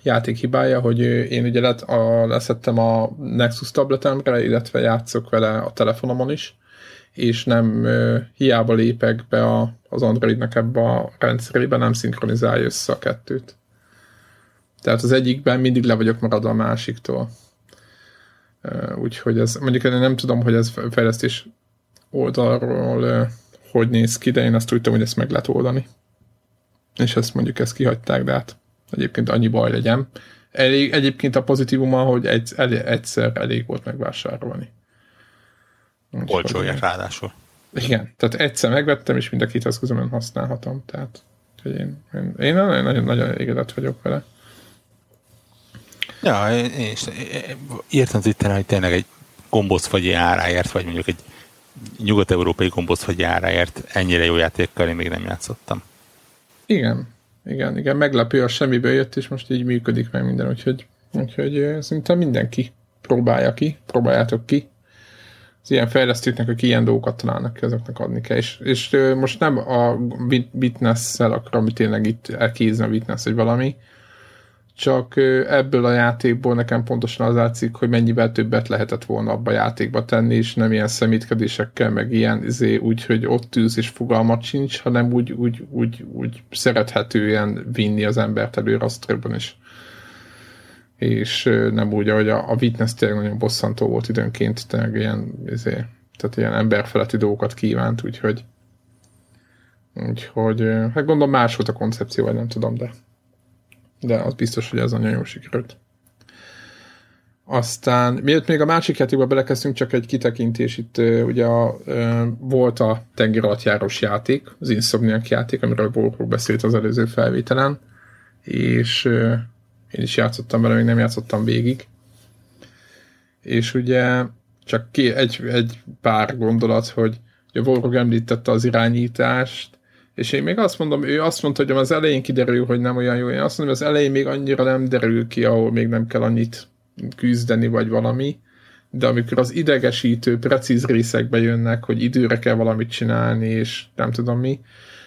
játék hibája, hogy én ugye lett, a, leszettem a Nexus tabletemre, illetve játszok vele a telefonomon is, és nem hiába lépek be a, az Androidnak ebbe a rendszerébe, nem szinkronizálja össze a kettőt. Tehát az egyikben mindig le vagyok maradva a másiktól. Úgyhogy ez, mondjuk én nem tudom, hogy ez fejlesztés oldalról hogy néz ki, de én azt tudtam, hogy ezt meg lehet oldani. És ezt mondjuk ezt kihagyták, de hát egyébként annyi baj legyen. Elég, egyébként a pozitívuma, hogy egy, el, egyszer elég volt megvásárolni. Olcsója ráadásul. Igen, tehát egyszer megvettem, és mind a két eszközömön használhatom. Tehát hogy én, én, én nagyon-nagyon elégedett vagyok vele. Ja, én is értem itt, hogy tényleg egy gombózfagyi áráért, vagy mondjuk egy nyugat-európai gombózfagyi áráért ennyire jó játékkal én még nem játszottam. Igen, igen, igen, meglepő, a semmiből jött, és most így működik meg minden, úgyhogy, úgyhogy szerintem mindenki próbálja ki, próbáljátok ki. Az ilyen fejlesztőknek, akik ilyen dolgokat találnak azoknak adni kell. És, és most nem a Witness-szel akarom tényleg itt elkézni a Witness, vagy valami, csak ebből a játékból nekem pontosan az látszik, hogy mennyivel többet lehetett volna abba a játékba tenni, és nem ilyen szemítkedésekkel, meg ilyen izé, úgy, hogy ott tűz és fogalmat sincs, hanem úgy, úgy, úgy, úgy szerethetően vinni az embert előre a sztorban is. És nem úgy, ahogy a, a Witness tényleg nagyon bosszantó volt időnként, tényleg ilyen, izé, tehát ilyen emberfeletti dolgokat kívánt, úgyhogy úgyhogy, hát gondolom más volt a koncepció, vagy nem tudom, de de az biztos, hogy ez nagyon jól sikerült. Aztán, miért még a másik játékba belekezdtünk, csak egy kitekintés itt, ugye a, volt a tengeralattjárós játék, az Insomniac játék, amiről Borgó beszélt az előző felvételen, és én is játszottam vele, még nem játszottam végig. És ugye csak ki, egy, egy pár gondolat, hogy a Vorog említette az irányítást, és én még azt mondom, ő azt mondta, hogy az elején kiderül, hogy nem olyan jó. Én azt mondom, hogy az elején még annyira nem derül ki, ahol még nem kell annyit küzdeni, vagy valami. De amikor az idegesítő, precíz részekbe jönnek, hogy időre kell valamit csinálni, és nem tudom mi.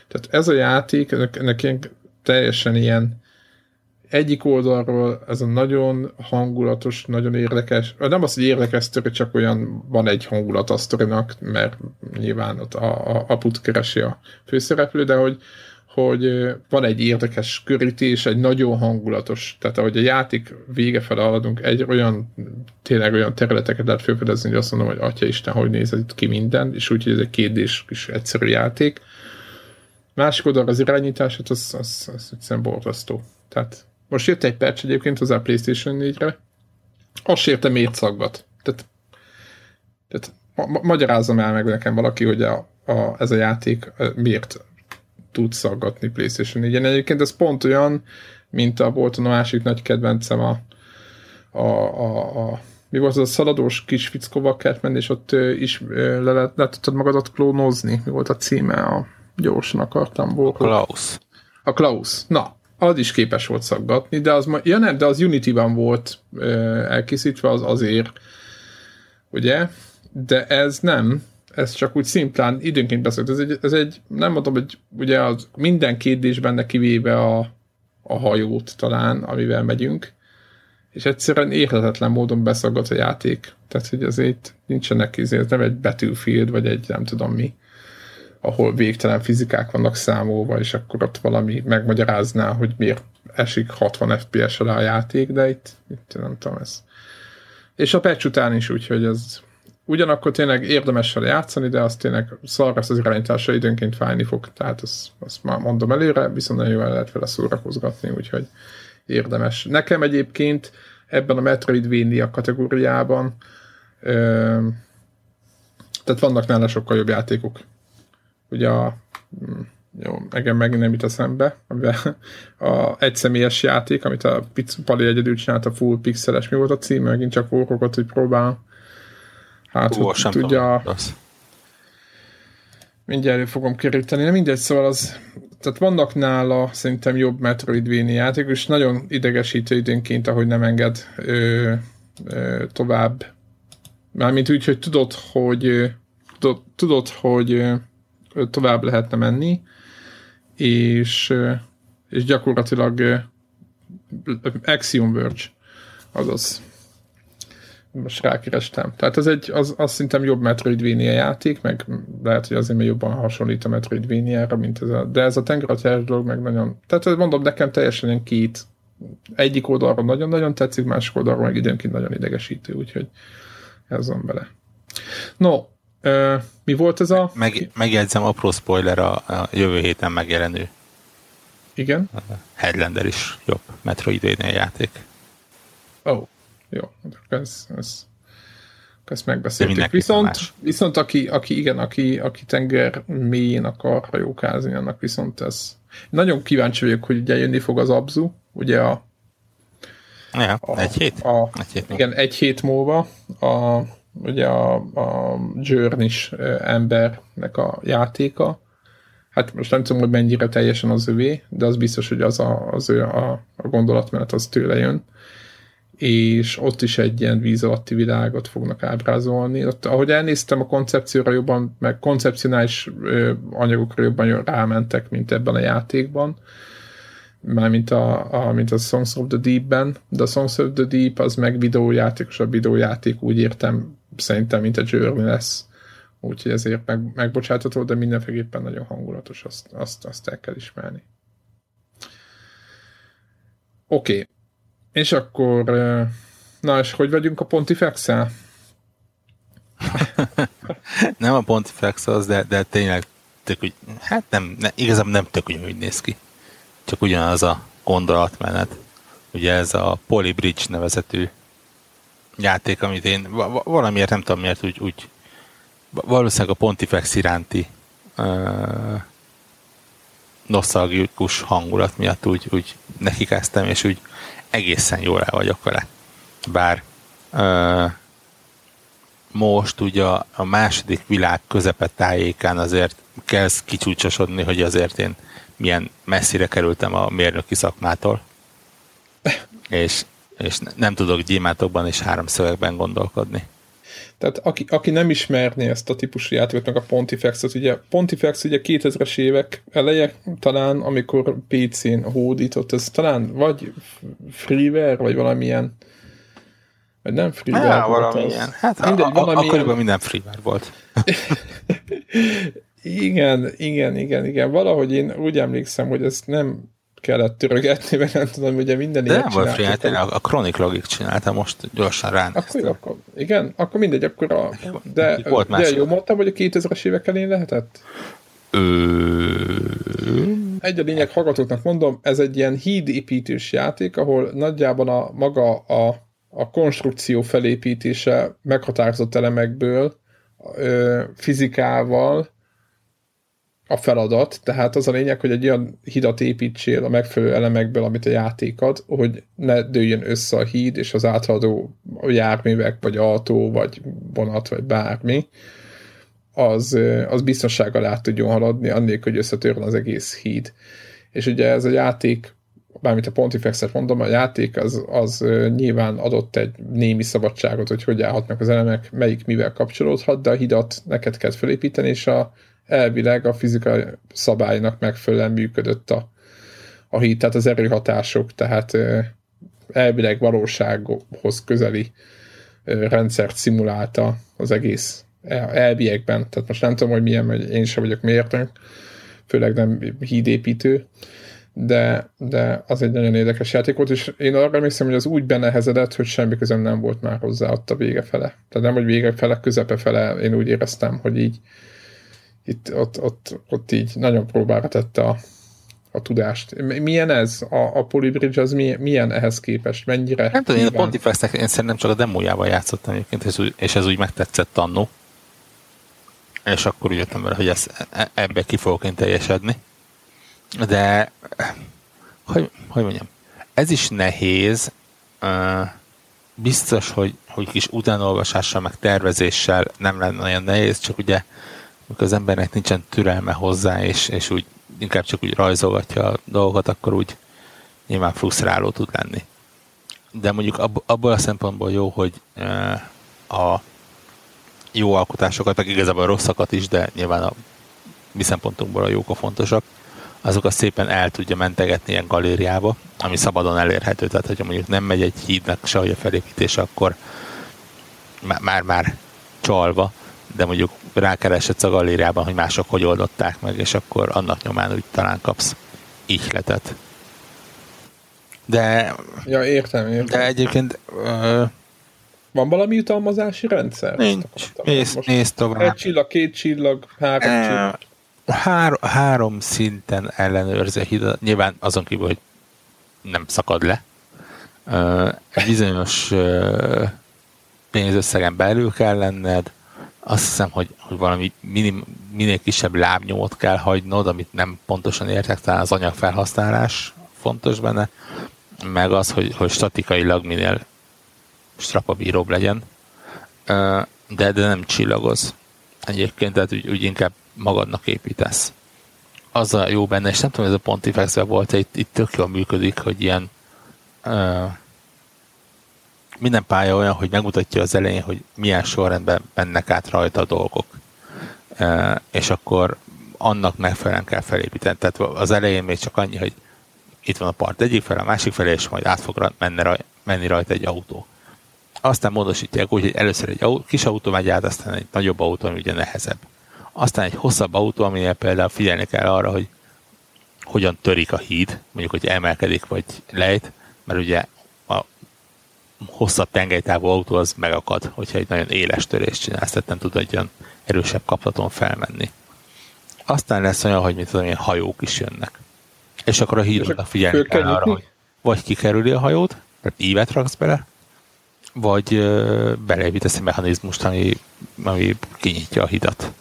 Tehát ez a játék, ennek, ennek teljesen ilyen egyik oldalról ez a nagyon hangulatos, nagyon érdekes, nem az, hogy érdekes sztori, csak olyan van egy hangulat a sztorinak, mert nyilván ott a, a aput keresi a főszereplő, de hogy, hogy van egy érdekes körítés, egy nagyon hangulatos, tehát ahogy a játék vége fel haladunk, egy olyan, tényleg olyan területeket lehet felfedezni, hogy azt mondom, hogy atya Isten, hogy néz itt ki minden, és úgy, hogy ez egy kérdés kis egyszerű játék. Másik oldal az irányítását, az, az, az egyszerűen borzasztó. Tehát most jött egy patch egyébként hozzá a PlayStation 4-re, azt érte miért szaggat. Tehát, tehát ma- magyarázzam el meg nekem valaki, hogy a, a, ez a játék miért tud szaggatni PlayStation 4-en. Egyébként ez pont olyan, mint a volt a másik nagy kedvencem a, a, a, a mi volt az a szaladós kis fickóval kellett menni, és ott is le, le, le tudtad magadat klónozni. Mi volt a címe? A gyorsan akartam volt. A Klaus. A Klaus. Na, az is képes volt szaggatni, de az, ja nem, de az Unity-ban volt elkészítve, az azért, ugye? De ez nem, ez csak úgy szimplán időnként beszélt. Ez egy, ez egy nem mondom, hogy ugye az minden kérdés benne kivéve a, a hajót talán, amivel megyünk, és egyszerűen érhetetlen módon beszaggat a játék. Tehát, hogy azért nincsenek, ez nem egy Battlefield, vagy egy nem tudom mi ahol végtelen fizikák vannak számolva, és akkor ott valami megmagyarázná, hogy miért esik 60 FPS alá a játék, de itt, itt nem tudom ez. És a patch után is, úgyhogy ez ugyanakkor tényleg érdemes vele játszani, de az tényleg szar az irányítása, időnként fájni fog, tehát azt, azt már mondom előre, viszont nagyon jól lehet vele szórakozgatni, úgyhogy érdemes. Nekem egyébként ebben a Metroidvania kategóriában ö, tehát vannak nála sokkal jobb játékok, ugye a mm, jó, engem megint nem jut eszembe, amivel a egyszemélyes játék, amit a Pali egyedül csinált, a full pixeles, mi volt a címe, megint csak orrokat, hogy próbál. Hát, Ó, sem tudja... Mindjárt elő fogom keríteni, de mindegy, szóval az tehát vannak nála szerintem jobb Metroidvania játék, és nagyon idegesítő időnként, ahogy nem enged ö, ö, tovább. Mármint úgy, hogy tudod, hogy tudod, tudod hogy tovább lehetne menni, és, ö, és gyakorlatilag ö, Axiom Verge, azaz most rákerestem. Tehát ez egy, az, az szerintem jobb Metroidvania játék, meg lehet, hogy azért még jobban hasonlít a Metroidvania-ra, mint ez a, de ez a tengeratjárás dolog meg nagyon, tehát mondom, nekem teljesen ilyen két, egyik oldalról nagyon-nagyon tetszik, másik oldalról meg időnként nagyon idegesítő, úgyhogy ez van bele. No, ö, mi volt ez a... Meg, megjegyzem, apró spoiler a, a jövő héten megjelenő. Igen? A Headlander is jobb Metroidvania játék. Oh. Jó, ez, ez, ezt megbeszéltük. Viszont, viszont aki, aki, igen, aki, aki tenger mélyén akar hajókázni, annak viszont ez. Nagyon kíváncsi vagyok, hogy ugye jönni fog az Abzu, ugye a, ja, a egy hét? A, egy hét igen, egy hét múlva a, ugye a, a Journey-s embernek a játéka. Hát most nem tudom, hogy mennyire teljesen az övé, de az biztos, hogy az a, az ő a, a gondolatmenet az tőle jön és ott is egy ilyen víz alatti világot fognak ábrázolni. Ott, ahogy elnéztem a koncepcióra jobban, meg koncepcionális anyagokra jobban rámentek, mint ebben a játékban, mármint a, a, mint a Songs of the Deep-ben, de a Songs of the Deep az meg videójátékos, a videójáték úgy értem szerintem, mint a Journey lesz. Úgyhogy ezért meg, megbocsátható, de mindenféleképpen nagyon hangulatos, azt, azt, azt el kell ismerni. Oké, okay. És akkor, na és hogy vagyunk a pontifex nem a pontifex az, de, de tényleg tök úgy, hát nem, ne, igazából nem tök úgy néz ki. Csak ugyanaz a gondolatmenet. Ugye ez a Polybridge nevezetű játék, amit én valamiért nem tudom miért úgy, úgy valószínűleg a Pontifex iránti uh, nosztalgikus hangulat miatt úgy, úgy nekikeztem, és úgy egészen jól el vagyok vele. Bár ö, most ugye a, a második világ tájékán azért kezd kicsúcsosodni, hogy azért én milyen messzire kerültem a mérnöki szakmától, és, és nem tudok gyémátokban és három szövegben gondolkodni. Tehát aki, aki nem ismerné ezt a típusú játékot, meg a Pontifex-ot, ugye Pontifex ugye 2000-es évek eleje talán, amikor PC-n hódított, ez talán vagy freeware, vagy valamilyen vagy nem freeware Há, volt valamilyen. Az. Hát Mindegy, a, valamilyen... akkoriban minden freeware volt. igen, igen, igen, igen. Valahogy én úgy emlékszem, hogy ezt nem kellett törögetni, mert nem tudom, ugye minden De nem volt free, a, a Chronic Logik csinálta, most gyorsan ránéztem. Akkor, akkor, igen, akkor mindegy, akkor a, de, volt de jó mondtam, hogy a 2000-es évek elén lehetett? Egy a lényeg hallgatóknak mondom, ez egy ilyen hídépítős játék, ahol nagyjában a maga a, a konstrukció felépítése meghatározott elemekből, ö, fizikával, a feladat, tehát az a lényeg, hogy egy olyan hidat építsél a megfelelő elemekből, amit a játék ad, hogy ne dőljön össze a híd, és az átadó járművek, vagy autó, vagy vonat, vagy bármi, az, az biztonsággal át tudjon haladni, annélkül, hogy összetörne az egész híd. És ugye ez a játék, bármit a Pontifex-et mondom, a játék az, az nyilván adott egy némi szabadságot, hogy hogy állhatnak az elemek, melyik mivel kapcsolódhat, de a hidat neked kell felépíteni, és a elvileg a fizikai szabálynak megfelelően működött a, a híd, tehát az erőhatások, tehát elvileg valósághoz közeli rendszert szimulálta az egész elviekben, tehát most nem tudom, hogy milyen, hogy én sem vagyok mértőnk, főleg nem hídépítő, de, de az egy nagyon érdekes játék volt, és én arra emlékszem, hogy az úgy benehezedett, hogy semmi közöm nem volt már hozzá ott a vége fele. Tehát nem, hogy vége fele, közepe fele, én úgy éreztem, hogy így itt, ott, ott, ott így nagyon próbára tette a, a tudást. Milyen ez? A, a Polybridge az milyen, milyen ehhez képest? Mennyire? Nem tudom, én a Pontifexnek én szerintem csak a demójával játszottam egyébként, és, és ez úgy megtetszett annó. És akkor úgy jöttem vele, hogy ez, e, ebbe ki fogok én teljesedni. De, hogy, hogy mondjam, ez is nehéz, biztos, hogy, hogy kis utánolvasással, meg tervezéssel nem lenne olyan nehéz, csak ugye amikor az embernek nincsen türelme hozzá, és, és úgy inkább csak úgy rajzolgatja a dolgokat, akkor úgy nyilván frusztráló tud lenni. De mondjuk ab, abból a szempontból jó, hogy a jó alkotásokat, meg igazából a rosszakat is, de nyilván a mi szempontunkból a jók a fontosak, azokat szépen el tudja mentegetni ilyen galériába, ami szabadon elérhető. Tehát, hogyha mondjuk nem megy egy hídnak se, hogy a felépítése, akkor már-már csalva, de mondjuk rákeresett a galériában, hogy mások hogy oldották meg, és akkor annak nyomán úgy talán kapsz ihletet. De... Ja, értem, értem. De egyébként... Ö, van valami jutalmazási rendszer? Nincs. Nézd, nézd tovább. Egy csillag, két csillag, három e, csillag. Hár, három szinten ellenőrzi a hidat. Nyilván azon kívül, hogy nem szakad le. Egy bizonyos pénzösszegen belül kell lenned, azt hiszem, hogy, hogy valami minim, minél kisebb lábnyomot kell hagynod, amit nem pontosan értek, talán az anyagfelhasználás fontos benne, meg az, hogy, hogy statikailag minél strapabíróbb legyen, de, de nem csillagoz. Egyébként, tehát úgy, úgy inkább magadnak építesz. Az a jó benne, és nem tudom, ez a pontifex volt, itt, itt tök jól működik, hogy ilyen minden pálya olyan, hogy megmutatja az elején, hogy milyen sorrendben mennek át rajta a dolgok. És akkor annak megfelelően kell felépíteni. Tehát az elején még csak annyi, hogy itt van a part egyik fel, a másik felé, és majd át fog menni, menni rajta egy autó. Aztán módosítják úgy, hogy először egy autó, kis autó megy át, aztán egy nagyobb autó, ami ugye nehezebb. Aztán egy hosszabb autó, aminél például figyelni kell arra, hogy hogyan törik a híd, mondjuk, hogy emelkedik vagy lejt, mert ugye hosszabb tengelytávú autó az megakad, hogyha egy nagyon éles törést csinálsz, tehát nem tud egy olyan erősebb kaptaton felmenni. Aztán lesz olyan, hogy mint tudom, ilyen hajók is jönnek. És akkor a hídra figyelni kell arra, hogy vagy kikerüli a hajót, mert ívet raksz bele, vagy beleépítesz egy mechanizmust, ami, ami kinyitja a hidat.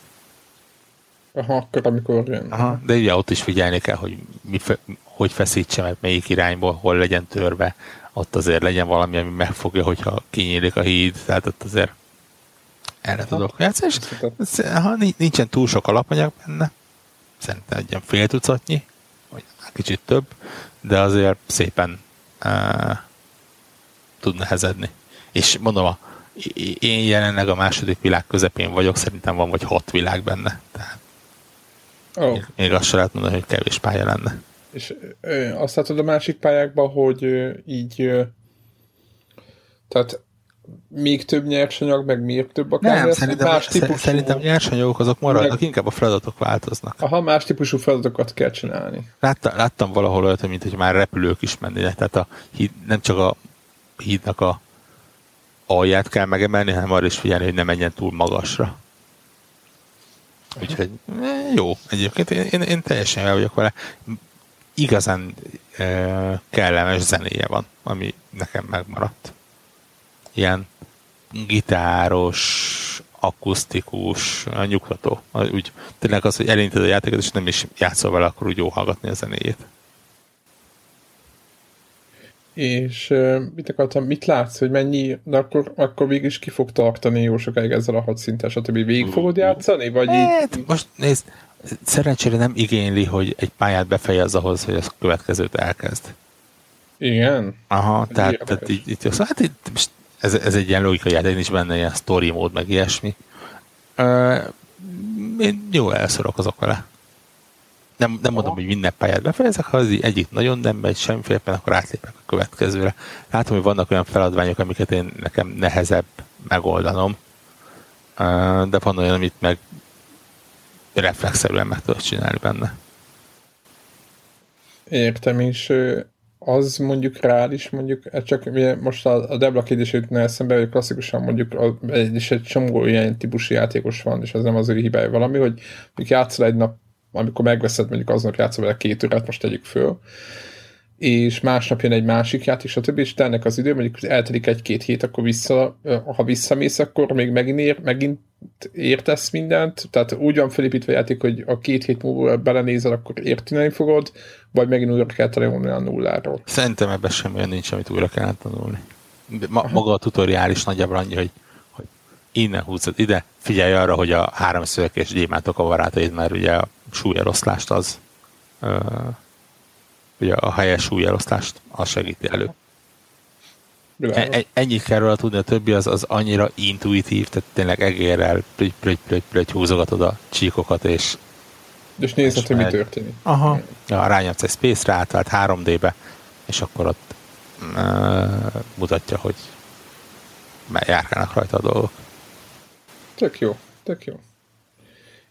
Aha, akkor amikor jön. Aha, de ugye ott is figyelni kell, hogy mi fe, hogy feszítse meg, melyik irányból, hol legyen törve, ott azért legyen valami, ami megfogja, hogyha kinyílik a híd, tehát ott azért erre ha, tudok játszani, és ha nincsen túl sok alapanyag benne, szerintem egy ilyen fél tucatnyi, vagy kicsit több, de azért szépen uh, tud nehezedni. És mondom, a, én jelenleg a második világ közepén vagyok, szerintem van vagy hat világ benne. Tehát oh. még, még azt sem lehet mondani, hogy kevés pálya lenne. És azt látod a másik pályákban, hogy így tehát még több nyersanyag, meg még több akár Nem, szerintem, más típusú... szerintem nyersanyagok azok maradnak, meg... inkább a feladatok változnak. Aha, más típusú feladatokat kell csinálni. Láttam, láttam valahol olyat, mint hogy már repülők is mennének, tehát a híd, nem csak a hídnak a alját kell megemelni, hanem arra is figyelni, hogy ne menjen túl magasra. Úgyhogy eh, jó, egyébként én, én, én teljesen el vagyok vele igazán e, kellemes zenéje van, ami nekem megmaradt. Ilyen gitáros, akusztikus, nyugtató. Úgy, tényleg az, hogy elinted a játékot, és nem is játszol vele, akkor úgy jó hallgatni a zenéjét. És mit akartam, mit látsz, hogy mennyi, de akkor, akkor végig is ki fog tartani jó sokáig ezzel a hat szintes, stb. Végig fogod játszani? Vagy hát, így... most nézd, szerencsére nem igényli, hogy egy pályát befejez ahhoz, hogy a következőt elkezd. Igen? Aha, tehát, tehát így, így, szóval, hát itt, ez, ez egy ilyen logikai játék, nincs benne ilyen story mód, meg ilyesmi. Uh, én jól elszorokozok vele. Nem, nem mondom, hogy minden pályát befejezek, ha az egyik nagyon nem megy semmiféleképpen, akkor átlépek a következőre. Látom, hogy vannak olyan feladványok, amiket én nekem nehezebb megoldanom, de van olyan, amit meg reflexzerűen meg tudod csinálni benne. Értem, és az mondjuk rád is mondjuk, ez csak most a, a Debla kérdés jutna eszembe, hogy klasszikusan mondjuk a, és egy csomó ilyen típusú játékos van, és az nem az ő hibája valami, hogy mondjuk játszol egy nap, amikor megveszed, mondjuk aznap játszol vele két órát, most tegyük föl, és másnap jön egy másik játék, stb. és tennek az idő, mondjuk eltelik egy-két hét, akkor vissza, ha visszamész, akkor még megint, ér, megint értesz mindent, tehát úgy van felépítve a játék, hogy a két hét múlva belenézel, akkor érteni fogod, vagy megint újra kell tanulni a nulláról. Szerintem ebben semmi olyan nincs, amit újra kell tanulni. ma, maga a tutoriál is nagyjából annyi, hogy, hogy innen húzod ide, figyelj arra, hogy a három és gyémántok a barátaid, mert ugye a súlyeloszlást az ö, ugye a helyes súlyeloszlást az segíti elő. E, e, ennyit kell róla tudni, a többi az, az annyira intuitív, tehát tényleg egérrel plöty, plöty, plöty, plöty, húzogatod a csíkokat, és és nézed, hogy mi történik. Aha. Ja, rányomsz egy Space-re, átvált 3D-be, és akkor ott uh, mutatja, hogy járkálnak rajta a dolgok. Tök jó, tök jó.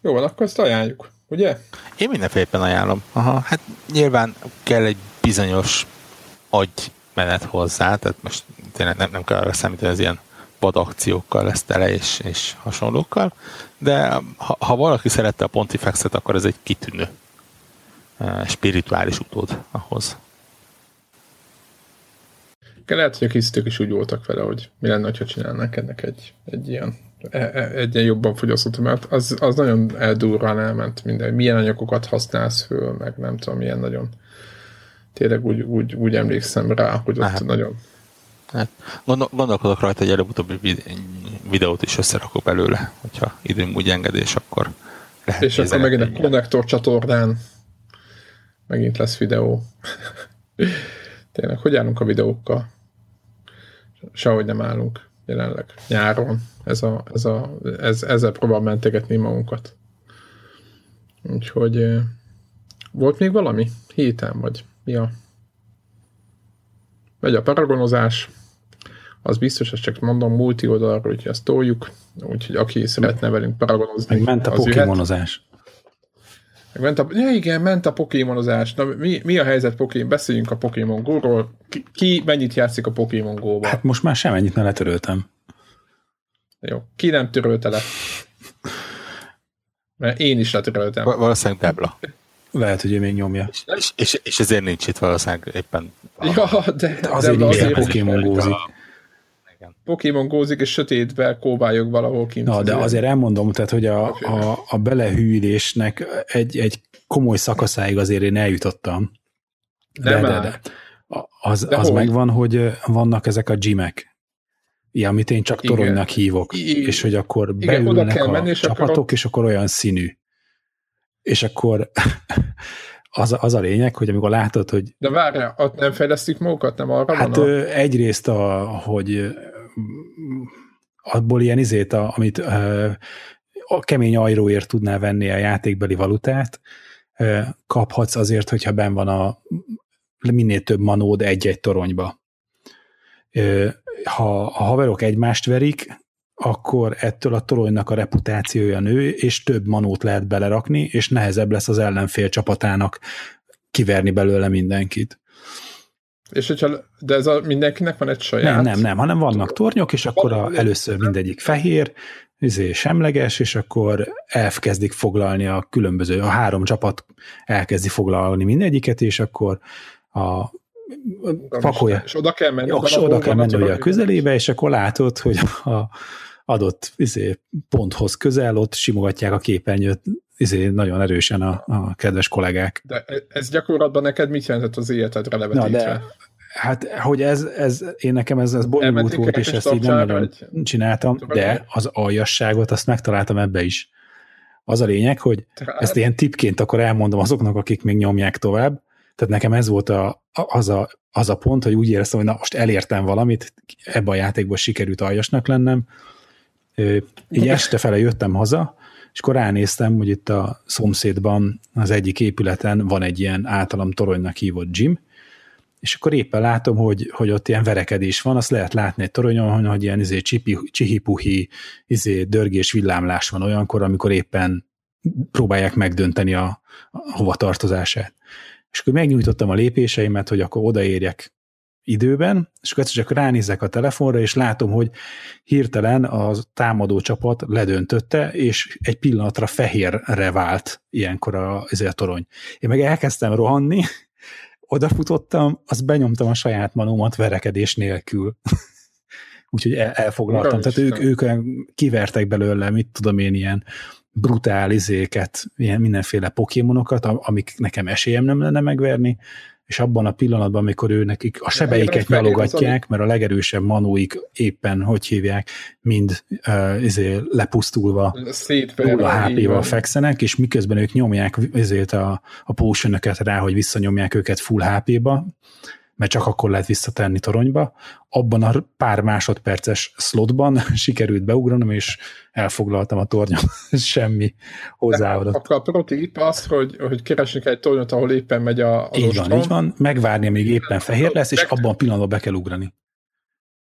Jó van, akkor ezt ajánljuk, ugye? Én mindenféleképpen ajánlom. Aha, hát nyilván kell egy bizonyos agy menet hozzá, tehát most tényleg nem, nem kell arra számítani, az ilyen vad akciókkal lesz tele és, és hasonlókkal, de ha, ha valaki szerette a Pontifexet, akkor ez egy kitűnő uh, spirituális utód ahhoz. Lehet, hogy a készítők is úgy voltak vele, hogy mi lenne, ha csinálnánk ennek egy, egy ilyen e, e, egy ilyen jobban fogyasztott, mert az, az nagyon eldurran elment minden, milyen anyagokat használsz föl, meg nem tudom, milyen nagyon tényleg úgy, úgy, úgy emlékszem rá, hogy ott hát, nagyon Hát, gondol, gondolkodok rajta, hogy előbb-utóbbi videót is összerakok belőle, hogyha időm úgy engedés, akkor lehet És akkor megint a konnektor csatornán megint lesz videó. Tényleg, hogy állunk a videókkal? Sehogy nem állunk jelenleg. Nyáron. Ez a, ez a, ez, ezzel próbál mentegetni magunkat. Úgyhogy volt még valami? Héten vagy? Mi a Megy a paragonozás, az biztos, hogy csak mondom multi oldalra, hogy ezt toljuk, úgyhogy aki szeretne velünk paragonozni, Meg ment a pokémonozás. Meg ment a, ja igen, ment a pokémonozás. Na, mi, mi a helyzet Pokémon? Beszéljünk a Pokémon Go-ról. Ki, ki mennyit játszik a Pokémon Go-ba? Hát most már ennyit ne letöröltem. Jó. Ki nem törölte le? Mert én is letöröltem. Valószínűleg Debla. Lehet, hogy ő még nyomja. És, és, és ezért nincs itt valószínűleg éppen. Ja, de, de azért, de azért Pokémon gózik. Pokémon gózik, és sötétbe kóbályog valahol kint. Na, de azért elmondom, tehát, hogy a, a, a belehűlésnek egy, egy komoly szakaszáig azért én eljutottam. De, de, de, de. Az, de az megvan, hogy vannak ezek a gymek, ja, amit én csak Igen. toronynak hívok, I- és hogy akkor Igen, beülnek a menni, és csapatok, akkor... és akkor olyan színű és akkor az, az a lényeg, hogy amikor látod, hogy... De várjál, ott nem fejlesztik magukat, nem arra Hát van a... egyrészt, a, hogy abból ilyen izét, amit a kemény ajróért tudnál venni a játékbeli valutát, kaphatsz azért, hogyha ben van a minél több manód egy-egy toronyba. Ha a haverok egymást verik, akkor ettől a toronynak a reputációja nő, és több manót lehet belerakni, és nehezebb lesz az ellenfél csapatának kiverni belőle mindenkit. És hogyha, de ez a, mindenkinek van egy saját? Nem, nem, nem, hanem vannak tornyok, és akkor a, először mindegyik fehér, izé semleges, és akkor elkezdik foglalni a különböző, a három csapat elkezdi foglalni mindegyiket, és akkor a pakolja. És oda kell menni. És oda kell menni a közelébe, és akkor látod, hogy a, adott izé, ponthoz közel, ott simogatják a képernyőt izé, nagyon erősen a, a kedves kollégák. De ez gyakorlatban neked mit jelentett az életedre levetítve? Na de, hát, hogy ez, ez, én nekem ez, ez bonyolult volt, és ezt így nem nagyon csináltam, de az aljasságot azt megtaláltam ebbe is. Az a lényeg, hogy Tehát... ezt ilyen tipként akkor elmondom azoknak, akik még nyomják tovább, tehát nekem ez volt a, az, a, az a pont, hogy úgy éreztem, hogy na most elértem valamit, ebbe a játékban sikerült aljasnak lennem, így este fele jöttem haza, és akkor ránéztem, hogy itt a szomszédban az egyik épületen van egy ilyen általam toronynak hívott gym, és akkor éppen látom, hogy, hogy ott ilyen verekedés van, azt lehet látni egy toronyon, hogy ilyen izé, csipi, csihipuhi izé, dörgés, villámlás van olyankor, amikor éppen próbálják megdönteni a, a hova tartozását. És akkor megnyújtottam a lépéseimet, hogy akkor odaérjek időben, és akkor csak ránézek a telefonra, és látom, hogy hirtelen a támadó csapat ledöntötte, és egy pillanatra fehérre vált ilyenkor a, a torony. Én meg elkezdtem rohanni, odafutottam, azt benyomtam a saját manómat verekedés nélkül. Úgyhogy el, elfoglaltam. Tehát ők, ők kivertek belőle, mit tudom én, ilyen brutál izéket, ilyen mindenféle pokémonokat, amik nekem esélyem nem lenne megverni, és abban a pillanatban, amikor ő nekik a sebeiket nyalogatják, mert a legerősebb manóik éppen, hogy hívják, mind uh, izé, lepusztulva nulla HP-val fekszenek, és miközben ők nyomják ezért a, a potion rá, hogy visszanyomják őket full HP-ba, mert csak akkor lehet visszatenni toronyba. Abban a pár másodperces slotban sikerült beugranom, és elfoglaltam a tornyot. Semmi hozzáadott. Akkor a protip az, hogy, hogy keresünk egy tornyot, ahol éppen megy a, az Így ostrom. van, így van. Megvárni, amíg éppen fehér lesz, és abban a pillanatban be kell ugrani.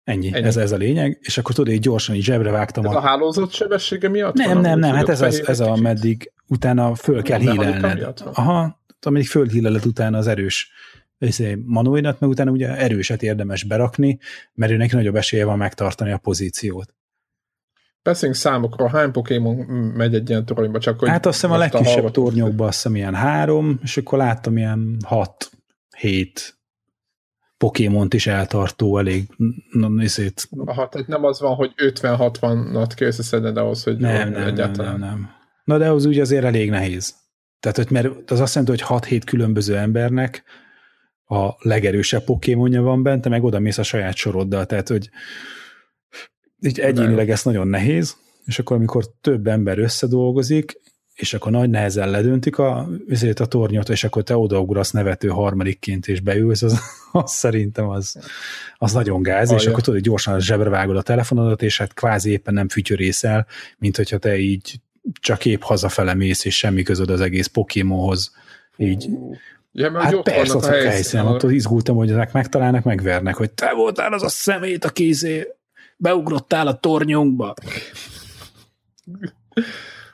Ennyi, Ennyi. Ez, ez a lényeg, és akkor tudod, így gyorsan így zsebre vágtam. Ez a, a hálózat sebessége miatt? Nem, van, nem, nem, hát ez, az, ez a meddig utána föl kell hílelned. Aha, amíg fölhíleled utána az erős Manuinat, meg utána ugye erőset érdemes berakni, mert őnek nagyobb esélye van megtartani a pozíciót. Beszéljünk számokról, hány Pokémon megy egy ilyen toronyba? Csak hogy hát azt hiszem a legkisebb a tornyokban azt hiszem ilyen három, és akkor láttam ilyen hat, hét Pokémont is eltartó elég nézét. Aha, tehát nem az van, hogy 50-60-nat kell összeszedned ahhoz, hogy nem, nem, egyáltalán. Nem, nem, nem. Na de az úgy azért elég nehéz. Tehát, hogy mert az azt jelenti, hogy 6-7 különböző embernek a legerősebb pokémonja van bent, te meg oda mész a saját soroddal, tehát hogy így egyénileg ez nagyon nehéz, és akkor amikor több ember összedolgozik, és akkor nagy nehezen ledöntik a, a tornyot, és akkor te odaugrasz nevető harmadikként, és beülsz, az, az szerintem az, az nagyon gáz, Alja. és akkor tudod, gyorsan zsebre vágod a telefonodat, és hát kvázi éppen nem fütyörészel, mint hogyha te így csak épp hazafele mész, és semmi közöd az egész Pokémonhoz, így Ja, mert hát ott persze, ott a helyszínen, helyszínen ott izgultam, hogy ezek megtalálnak, megvernek, hogy te voltál az a szemét, a kézé, beugrottál a tornyunkba.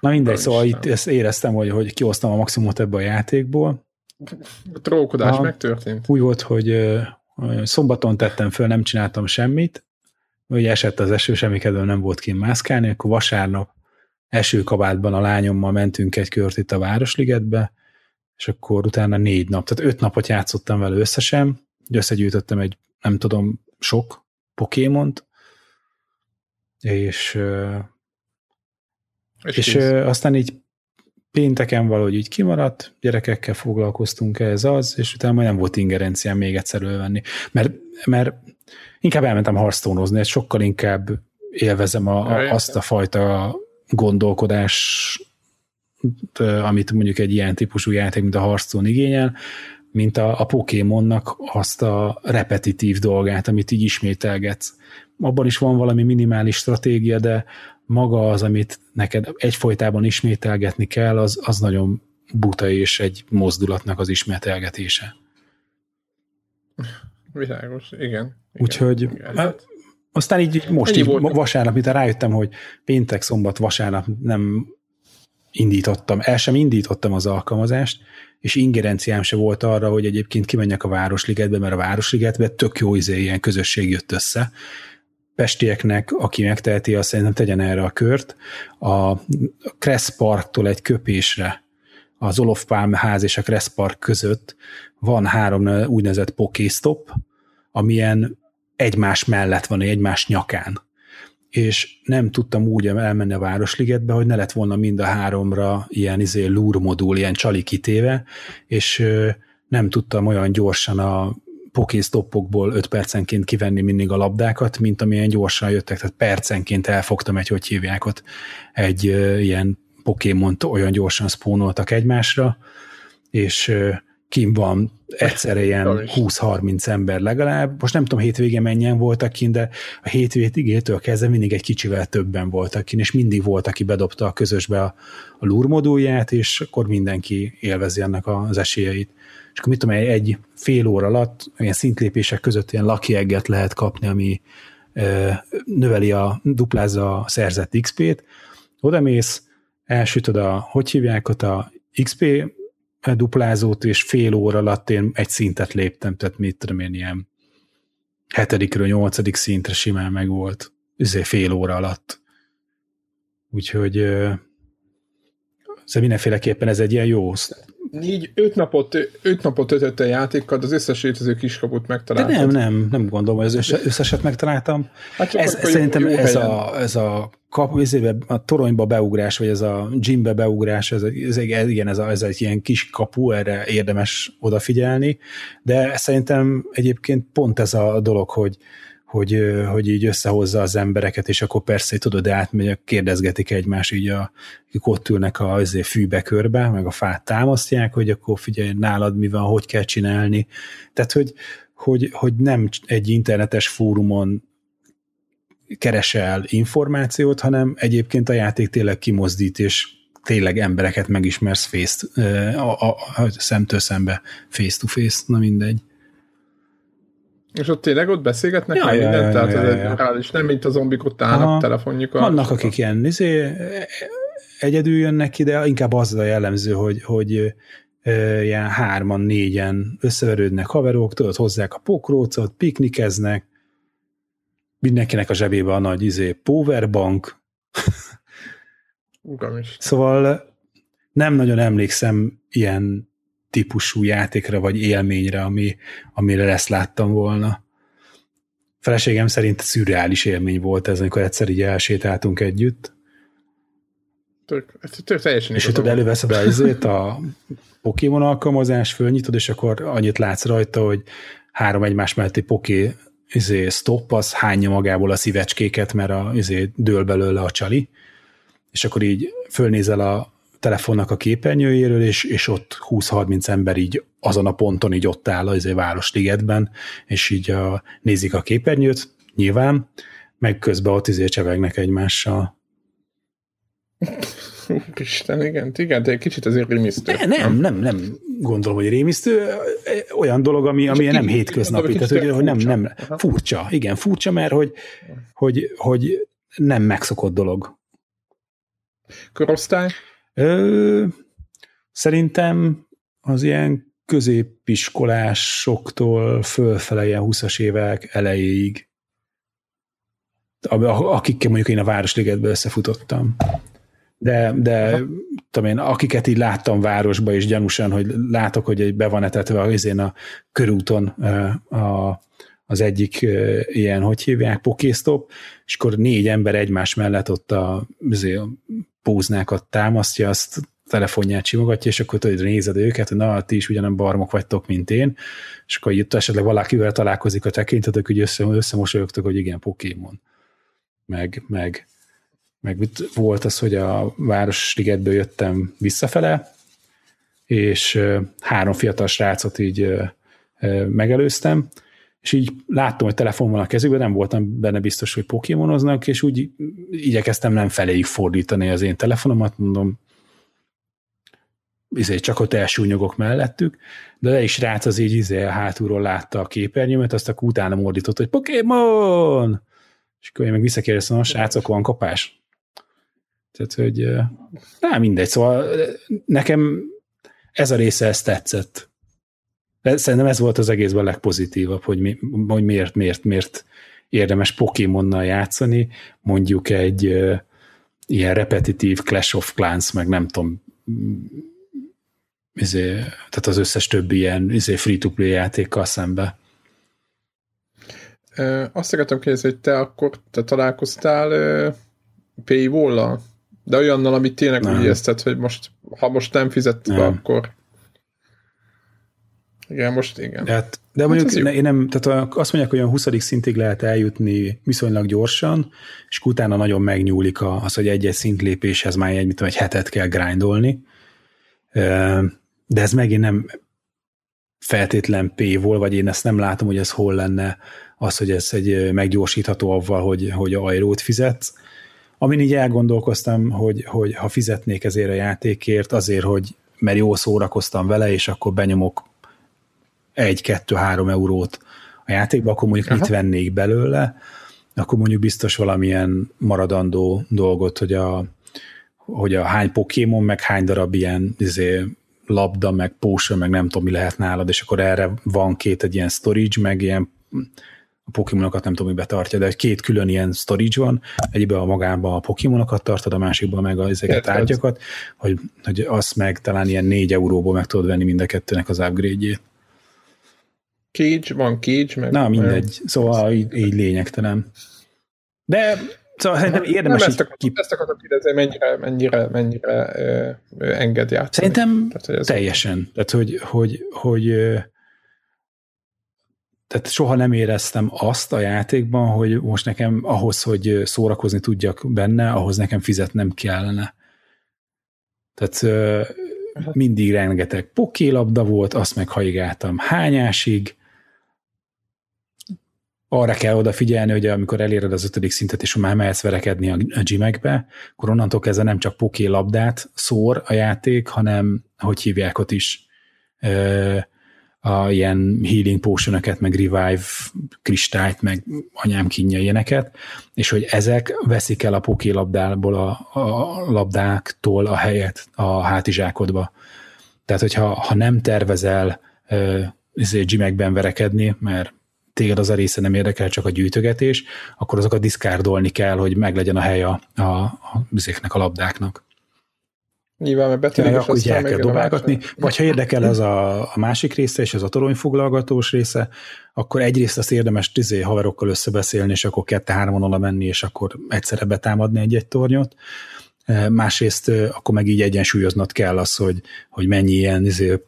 Na mindegy, szóval itt ezt éreztem, hogy, hogy kihoztam a maximumot ebbe a játékból. A trókodás megtörtént. Úgy volt, hogy szombaton tettem föl, nem csináltam semmit, hogy esett az eső, semmi kedvem nem volt kint mászkálni, akkor vasárnap esőkabátban a lányommal mentünk egy kört itt a Városligetbe, és akkor utána négy nap, tehát öt napot játszottam vele összesen, összegyűjtöttem egy, nem tudom, sok Pokémont, és, és, és aztán így pénteken valahogy így kimaradt, gyerekekkel foglalkoztunk ez az, és utána majd nem volt ingerenciám még egyszer ölvenni. Mert, mert inkább elmentem harctónozni, és sokkal inkább élvezem a, a, azt a fajta gondolkodás amit mondjuk egy ilyen típusú játék, mint a Hearthstone igényel, mint a, a Pokémonnak azt a repetitív dolgát, amit így ismételgetsz. Abban is van valami minimális stratégia, de maga az, amit neked egyfolytában ismételgetni kell, az, az nagyon buta és egy mozdulatnak az ismételgetése. Világos, igen. igen Úgyhogy igen. Hát, aztán így most így vasárnap, mint rájöttem, hogy péntek, szombat, vasárnap nem indítottam, el sem indítottam az alkalmazást, és ingerenciám se volt arra, hogy egyébként kimenjek a Városligetbe, mert a Városligetbe tök jó izé, ilyen közösség jött össze. Pestieknek, aki megteheti, azt szerintem tegyen erre a kört. A Kressz Parktól egy köpésre az Olof Palm ház és a Kressz Park között van három úgynevezett pokéstop, amilyen egymás mellett van, egymás nyakán és nem tudtam úgy elmenni a Városligetbe, hogy ne lett volna mind a háromra ilyen izé lúr modul, ilyen csali kitéve, és nem tudtam olyan gyorsan a pokéstoppokból 5 percenként kivenni mindig a labdákat, mint amilyen gyorsan jöttek, tehát percenként elfogtam egy, hogy hívják ott, egy ilyen Pokémon olyan gyorsan spónoltak egymásra, és kim van egyszerre ilyen 20-30 ember legalább. Most nem tudom, hétvégén mennyien voltak kint, de a hétvégétől kezdve mindig egy kicsivel többen voltak kint, és mindig volt, aki bedobta a közösbe a, a lúr modulját, és akkor mindenki élvezi ennek az esélyeit. És akkor mit tudom, egy, egy fél óra alatt ilyen szintlépések között ilyen lucky lehet kapni, ami ö, növeli a, duplázza a szerzett XP-t, oda mész, elsütöd a, hogy hívják ott a XP duplázót, és fél óra alatt én egy szintet léptem, tehát mit tudom én, ilyen hetedikről nyolcadik szintre simán meg volt. Ezért fél óra alatt. Úgyhogy ez mindenféleképpen ez egy ilyen jó Négy, öt napot, öt napot ötött a játékkal, az összes létező kiskaput megtaláltam. De nem, nem, nem gondolom, hogy az összeset megtaláltam. Hát ez, szerintem ez a, ez a kap, a toronyba beugrás, vagy ez a gymbe beugrás, ez, ez, igen, ez, a, ez egy ilyen kis kapu, erre érdemes odafigyelni, de szerintem egyébként pont ez a dolog, hogy, hogy, hogy így összehozza az embereket, és akkor persze, tudod, átmegy, kérdezgetik egymást, így a, akik ott ülnek a azért fűbe körbe, meg a fát támasztják, hogy akkor figyelj, nálad mi van, hogy kell csinálni. Tehát, hogy, hogy, hogy nem egy internetes fórumon keresel információt, hanem egyébként a játék tényleg kimozdít, és tényleg embereket megismersz face a, a, a szemtől szembe, face to face, na mindegy. És ott tényleg ott beszélgetnek ja, mindent? Ja, tehát ja, ja, ja. reális, nem mint a zombik ott állnak Aha. telefonjukkal. Vannak, akik ilyen izé, egyedül jönnek ki, de inkább az a jellemző, hogy, hogy ilyen hárman, négyen összeverődnek haverok, tudod, hozzák a pokrócot, piknikeznek, mindenkinek a zsebébe a nagy izé, powerbank. szóval nem nagyon emlékszem ilyen típusú játékra vagy élményre, ami, amire ezt láttam volna. Feleségem szerint szürreális élmény volt ez, amikor egyszer így elsétáltunk együtt. Tök, tök teljesen és tudod, előveszed a, azért a Pokémon alkalmazás, fölnyitod, és akkor annyit látsz rajta, hogy három egymás melletti Poké izé, stop, az hányja magából a szívecskéket, mert a, izé, dől belőle a csali, és akkor így fölnézel a telefonnak a képernyőjéről, és, és ott 20-30 ember így azon a ponton így ott áll az Városligetben, és így a, nézik a képernyőt, nyilván, meg közben ott izé csevegnek egymással. Isten, igen, igen, de egy kicsit azért rémisztő. Ne, nem, nem, nem gondolom, hogy rémisztő. Olyan dolog, ami, ami nem hétköznapi, tehát hogy, hogy nem, nem, furcsa, igen, furcsa, mert hogy, hogy, hogy nem megszokott dolog. Korosztály? Ö, szerintem az ilyen középiskolásoktól fölfele ilyen 20-as évek elejéig, akikkel mondjuk én a Városligetbe összefutottam. De, de tudom én, akiket így láttam városba, és gyanúsan, hogy látok, hogy be van etetve az én a körúton a, az egyik ilyen, hogy hívják, pokéstop, és akkor négy ember egymás mellett ott a, azért póznákat támasztja, azt telefonját simogatja, és akkor tudod, nézed őket, hogy na, ti is ugyanem barmok vagytok, mint én, és akkor itt esetleg valakivel találkozik a tekintetek, hogy össze, összemosolyogtok, hogy igen, Pokémon. Meg, meg, meg volt az, hogy a Városligetből jöttem visszafele, és három fiatal srácot így megelőztem, és így láttam, hogy telefon van a kezükben, nem voltam benne biztos, hogy pokémonoznak, és úgy igyekeztem nem feléig fordítani az én telefonomat, mondom, izé, csak ott elsúnyogok mellettük, de le is rác az így izé, hátulról látta a képernyőmet, azt akkor utána mordított, hogy Pokémon! És akkor én meg visszakérdeztem, a srácok, van kapás? Tehát, hogy nem mindegy, szóval nekem ez a része ezt tetszett. Szerintem ez volt az egészben a legpozitívabb, hogy, mi, hogy miért, miért, miért érdemes Pokémonnal játszani, mondjuk egy uh, ilyen repetitív Clash of Clans, meg nem tudom, izé, tehát az összes többi ilyen izé free-to-play játékkal szembe. Ö, azt akartam kérdezni, hogy te akkor te találkoztál paywall De olyannal, amit tényleg nem. úgy érzted, hogy most, ha most nem fizet be, akkor igen, most igen. Tehát, de mondjuk hát én nem, tehát azt mondják, hogy olyan 20. szintig lehet eljutni viszonylag gyorsan, és utána nagyon megnyúlik az, hogy egy-egy szintlépéshez már egy, mit tudom, egy hetet kell grindolni. De ez megint nem feltétlen P-vol, vagy én ezt nem látom, hogy ez hol lenne az, hogy ez egy meggyorsítható avval, hogy, hogy ajrót fizetsz. Amin így elgondolkoztam, hogy, hogy ha fizetnék ezért a játékért, azért, hogy mert jó szórakoztam vele, és akkor benyomok egy-kettő-három eurót a játékba, akkor mondjuk Aha. mit vennék belőle, akkor mondjuk biztos valamilyen maradandó dolgot, hogy a, hogy a hány Pokémon, meg hány darab ilyen izé, labda, meg potion, meg nem tudom, mi lehet nálad, és akkor erre van két egy ilyen storage, meg ilyen a Pokémonokat nem tudom, hogy betartja, de két külön ilyen storage van, egyben a magában a Pokémonokat tartod, a másikban meg a ezeket tárgyakat, hogy, hogy azt meg talán ilyen négy euróból meg tudod venni mind a kettőnek az upgrade-jét. Cage, van Cage, meg... Na, mindegy. Szóval így, így lényegtelen. De Szóval szerintem érdemes nem ezt, akar, kip... ezt akarok kérdezni, mennyire, mennyire, mennyire ö, ö, enged játszani. Szerintem Tehát, hogy teljesen. Tehát, hogy, hogy, hogy tehát soha nem éreztem azt a játékban, hogy most nekem ahhoz, hogy szórakozni tudjak benne, ahhoz nekem fizetnem kellene. Tehát mindig rengeteg pokélabda volt, azt meg haigáltam hányásig, arra kell odafigyelni, hogy amikor eléred az ötödik szintet, és már mehetsz verekedni a, gymekbe, akkor onnantól kezdve nem csak poké labdát szór a játék, hanem hogy hívják ott is a ilyen healing potion meg revive kristályt, meg anyám kínja ilyeneket, és hogy ezek veszik el a poké labdából a, a labdáktól a helyet a hátizsákodba. Tehát, hogyha ha nem tervezel uh, gymekben verekedni, mert téged az a része nem érdekel, csak a gyűjtögetés, akkor azokat diszkárdolni kell, hogy meglegyen a hely a, a, a, a labdáknak. Nyilván, mert betörik, ja, akkor el kell dobálgatni. Vagy ha érdekel ez a, a másik része, és ez a toronyfoglalgatós része, akkor egyrészt azt érdemes tizé haverokkal összebeszélni, és akkor kette-hárman oda menni, és akkor egyszerre betámadni egy-egy tornyot. Másrészt akkor meg így egyensúlyoznod kell az, hogy, hogy mennyi ilyen izé,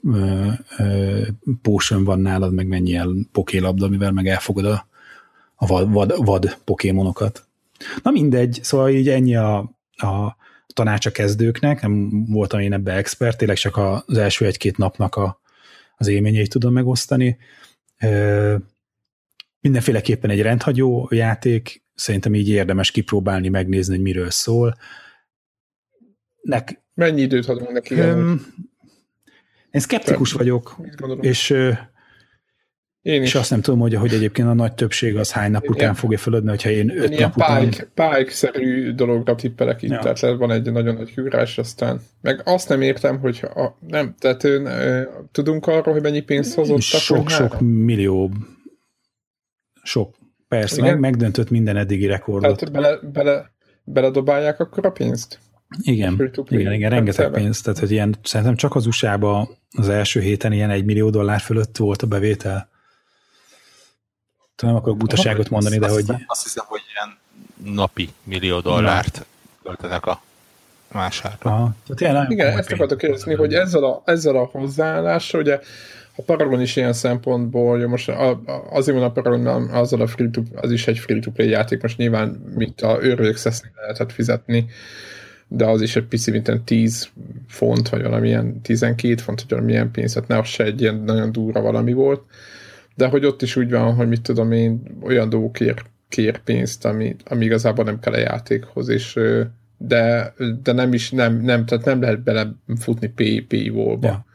potion van nálad, meg mennyi ilyen pokélabda, amivel meg elfogod a, a vad, vad, vad pokémonokat. Na mindegy, szóval így ennyi a, a tanács a kezdőknek, nem voltam én ebbe expert, tényleg csak az első egy-két napnak a, az élményeit tudom megosztani. Mindenféleképpen egy rendhagyó játék, szerintem így érdemes kipróbálni, megnézni, hogy miről szól nek... Mennyi időt adunk neki? Um, én szkeptikus Te, vagyok, és én is. És azt nem tudom, hogy, hogy egyébként a nagy többség az hány nap után ilyen, fogja föladni, hogyha én öt ilyen nap után... Pike, pike-szerű dologra tippelek itt, ja. tehát van egy nagyon nagy hűrás, aztán meg azt nem értem, hogy a, nem, tehát ön, tudunk arról, hogy mennyi pénzt hozott Sok-sok millió, sok, persze, meg, megdöntött minden eddigi rekordot. Tehát bele, bele, beledobálják akkor a pénzt? Igen, igen, igen, rengeteg pénzt. Tehát, hogy ilyen, szerintem csak az usa az első héten ilyen egy millió dollár fölött volt a bevétel. Nem akarok butaságot mondani, de azt hogy... Azt hiszem, hogy ilyen napi millió dollárt költenek a vásárra. Aha. Tehát Igen, ezt akartok kérdezni, hogy ezzel a, ezzel a hozzáállással, ugye a Paragon is ilyen szempontból, jó, most a, a, azért van a Paragon, azzal a free to, az is egy free-to-play játék, most nyilván, mint a őrők lehetett fizetni, de az is egy pici, mint 10 font, vagy valamilyen 12 font, vagy valamilyen pénz, hát ne az se egy ilyen nagyon durva valami volt, de hogy ott is úgy van, hogy mit tudom én, olyan dolgok kér, pénzt, ami, ami igazából nem kell a játékhoz, és de, de nem is, nem, nem, tehát nem lehet belefutni paywall-ba. Ja.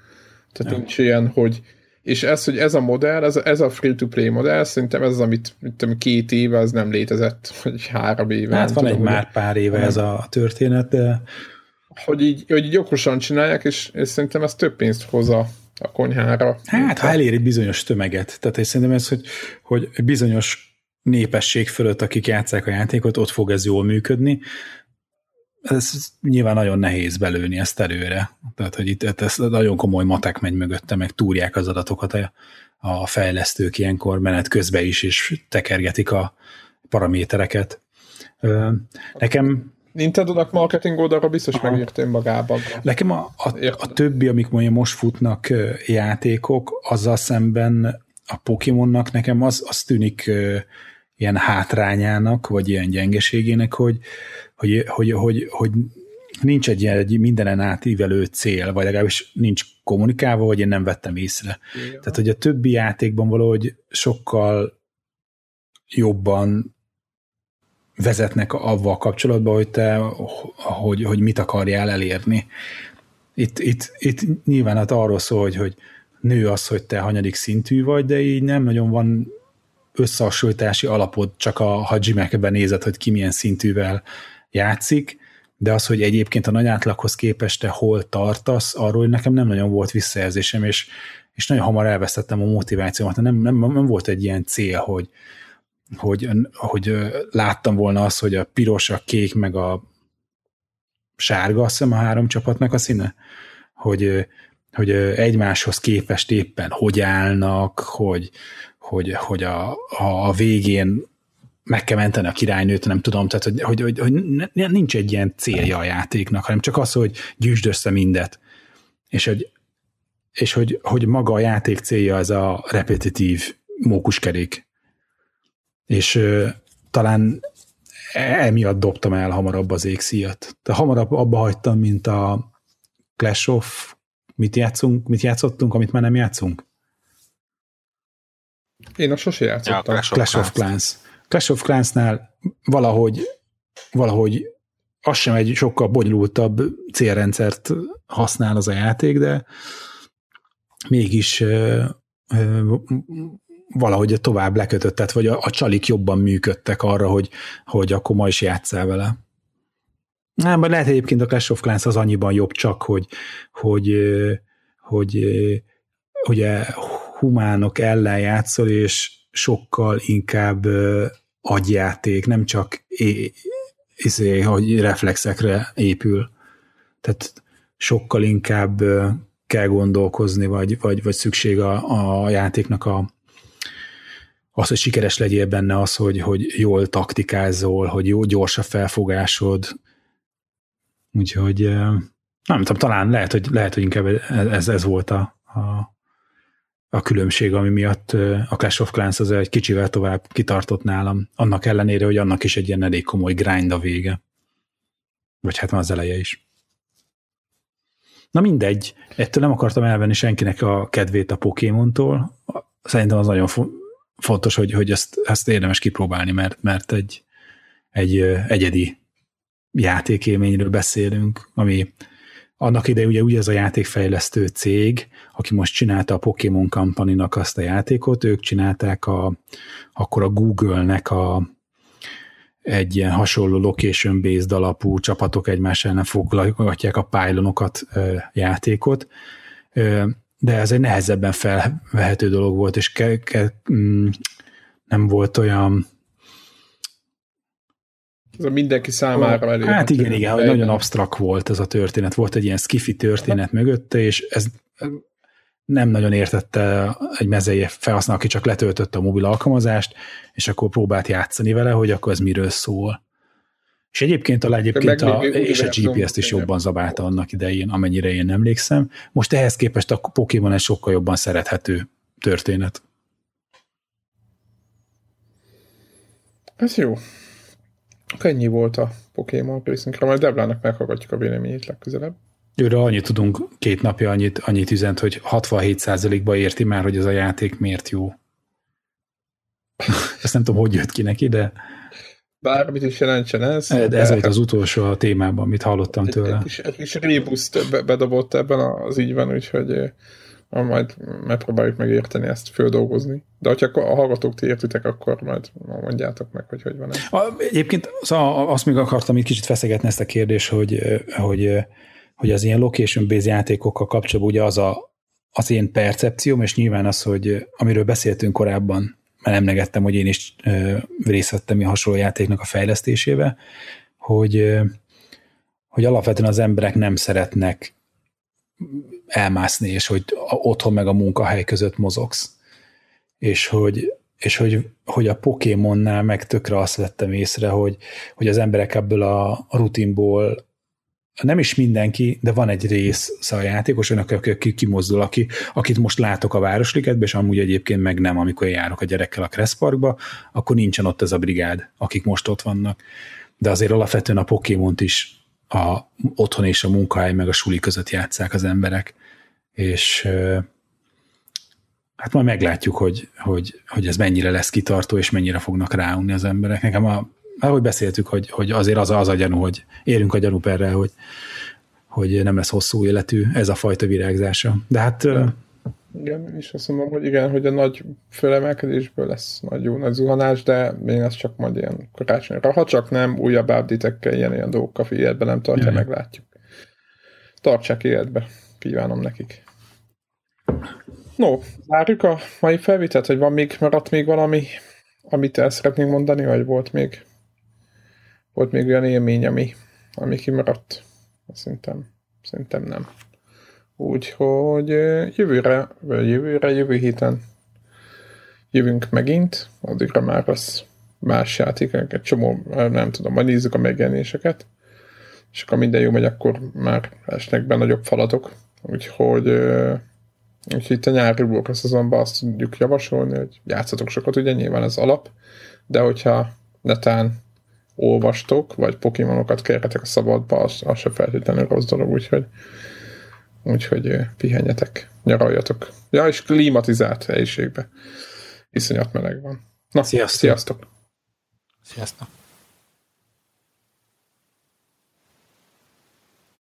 Tehát ja. nincs ilyen, hogy és ez, hogy ez a modell, ez, ez a free-to-play modell, szerintem ez az, amit tudom, két éve az nem létezett, vagy három éve. Hát van tudom, egy már pár éve ez a történet, de... Hogy így, hogy így okosan csinálják, és, és szerintem ez több pénzt hoz a, a konyhára. Hát, ha elér egy bizonyos tömeget. Tehát én szerintem ez, hogy, hogy bizonyos népesség fölött, akik játszák a játékot, ott fog ez jól működni ez nyilván nagyon nehéz belőni ezt előre. Tehát, hogy itt ez nagyon komoly matek megy mögötte, meg túrják az adatokat a, a fejlesztők ilyenkor menet közben is, és tekergetik a paramétereket. Nekem Nintendo-nak marketing oldalra biztos Aha. megírta önmagában. Nekem a, a, a többi, amik mondja most futnak játékok, azzal szemben a Pokémonnak nekem az, az tűnik ilyen hátrányának, vagy ilyen gyengeségének, hogy, hogy, hogy, hogy, hogy nincs egy, egy mindenen átívelő cél, vagy legalábbis nincs kommunikálva, vagy én nem vettem észre. Igen. Tehát, hogy a többi játékban valahogy sokkal jobban vezetnek avval kapcsolatban, hogy te, hogy, hogy mit akarjál elérni. Itt, itt, itt nyilván hát arról szól, hogy, hogy nő az, hogy te hanyadik szintű vagy, de így nem nagyon van összehasonlítási alapod, csak a, ha gymekben nézed, hogy ki milyen szintűvel játszik, de az, hogy egyébként a nagy átlaghoz képest te hol tartasz, arról nekem nem nagyon volt visszajelzésem, és, és nagyon hamar elvesztettem a motivációmat, nem, nem, nem volt egy ilyen cél, hogy hogy, hogy láttam volna azt, hogy a piros, a kék, meg a sárga, azt hiszem a három csapatnak a színe, hogy, hogy egymáshoz képest éppen hogy állnak, hogy, hogy, hogy a, a végén meg kell menteni a királynőt, nem tudom, tehát hogy, hogy, hogy, hogy nincs egy ilyen célja a játéknak, hanem csak az, hogy gyűjtsd össze mindet. És hogy, és hogy, hogy maga a játék célja ez a repetitív mókuskerék. És ö, talán emiatt dobtam el hamarabb az égszíjat. De hamarabb abba hagytam, mint a Clash of mit játszunk, mit játszottunk, amit már nem játszunk? Én a sose játszottam. Ja, Clash, Clash of Clans. Clash of Clansnál valahogy, valahogy az sem egy sokkal bonyolultabb célrendszert használ az a játék, de mégis ö, ö, valahogy tovább lekötött, tehát vagy a, a csalik jobban működtek arra, hogy, hogy akkor ma is játszál vele. Nem, lehet egyébként a Clash of Clans az annyiban jobb csak, hogy, hogy, hogy, hogy ugye humánok ellen játszol, és sokkal inkább agyjáték, nem csak é, izé, hogy reflexekre épül. Tehát sokkal inkább kell gondolkozni, vagy, vagy, vagy szükség a, a játéknak a, az, hogy sikeres legyél benne, az, hogy, hogy jól taktikázol, hogy jó, gyors a felfogásod, Úgyhogy nem tudom, talán lehet, hogy, lehet, hogy inkább ez, ez volt a, a, a különbség, ami miatt a Clash of Clans az egy kicsivel tovább kitartott nálam, annak ellenére, hogy annak is egy ilyen elég komoly grind a vége. Vagy hát van az eleje is. Na mindegy, ettől nem akartam elvenni senkinek a kedvét a Pokémontól. Szerintem az nagyon fontos, hogy, hogy ezt, ezt érdemes kipróbálni, mert, mert egy, egy egyedi játékélményről beszélünk, ami annak ide ugye, ugye ez a játékfejlesztő cég, aki most csinálta a Pokémon company azt a játékot, ők csinálták a, akkor a Google-nek a, egy ilyen hasonló location-based alapú csapatok egymás ellen foglalgatják a pylanokat játékot, de ez egy nehezebben felvehető dolog volt, és ke, ke, mm, nem volt olyan ez a mindenki számára elég. Hát igen, igen, hogy nagyon absztrakt volt ez a történet. Volt egy ilyen skifi történet mögötte, és ez nem nagyon értette egy mezei felhasználó, aki csak letöltötte a mobil alkalmazást, és akkor próbált játszani vele, hogy akkor ez miről szól. És egyébként talán egyébként a, és a GPS-t is jobban zabálta annak idején, amennyire én emlékszem. Most ehhez képest a Pokémon egy sokkal jobban szerethető történet. Ez jó. Ennyi volt a Pokémon részünkre, majd Devlának meghallgatjuk a véleményét legközelebb. Őre annyit tudunk, két napja annyit, annyit üzent, hogy 67%-ba érti már, hogy ez a játék miért jó. Ezt nem tudom, hogy jött ki neki, de... Bármit is jelentsen ez. De ez volt az utolsó a témában, amit hallottam tőle. Egy kis, egy kis reboost bedobott ebben az ügyben, úgyhogy majd megpróbáljuk megérteni ezt, földolgozni. De hogyha a hallgatók ti értitek, akkor majd mondjátok meg, hogy hogy van ez. A, egyébként azt még akartam itt kicsit feszegetni ezt a kérdést, hogy, hogy, hogy az ilyen location-based játékokkal kapcsolatban ugye az a, az én percepcióm, és nyilván az, hogy amiről beszéltünk korábban, mert emlegettem, hogy én is részt vettem a hasonló játéknak a fejlesztésébe, hogy, hogy alapvetően az emberek nem szeretnek elmászni, és hogy otthon meg a munkahely között mozogsz. És hogy, és hogy, hogy a Pokémonnál meg tökre azt vettem észre, hogy, hogy az emberek ebből a rutinból nem is mindenki, de van egy rész a játékosoknak, aki kimozdul, aki, akit most látok a Városligetben, és amúgy egyébként meg nem, amikor járok a gyerekkel a Kressz Parkba, akkor nincsen ott ez a brigád, akik most ott vannak. De azért alapvetően a Pokémont is a otthon és a munkahely meg a suli között játszák az emberek, és hát majd meglátjuk, hogy, hogy, hogy ez mennyire lesz kitartó, és mennyire fognak ráunni az emberek. Nekem a, ahogy beszéltük, hogy, hogy azért az, az a gyanú, hogy érünk a gyanúperrel, hogy, hogy nem lesz hosszú életű ez a fajta virágzása. De hát igen, és azt mondom, hogy igen, hogy a nagy fölemelkedésből lesz nagy jó nagy zuhanás, de még az csak majd ilyen karácsonyra. Ha csak nem, újabb update ilyen, ilyen dolgokkal életben nem tartja, Jaj. meglátjuk. Tartsák életbe. Kívánom nekik. No, zárjuk a mai felvételt, hogy van még, maradt még valami, amit el szeretnénk mondani, vagy volt még volt még olyan élmény, ami, ami kimaradt? Szerintem, szerintem nem. Úgyhogy jövőre, vagy jövőre, jövő héten jövünk megint, addigra már az más játékok, egy csomó, nem tudom, majd nézzük a megjelenéseket, és akkor minden jó megy, akkor már esnek be nagyobb falatok, úgyhogy úgyhogy itt a nyári blokkra szezonban azt tudjuk javasolni, hogy játszatok sokat, ugye nyilván ez alap, de hogyha netán olvastok, vagy pokémonokat kérhetek a szabadba, az, az se feltétlenül rossz dolog, úgyhogy úgyhogy pihenjetek, nyaraljatok. Ja, és klimatizált helyiségbe. Iszonyat meleg van. Na, sziasztok! Sziasztok! sziasztok.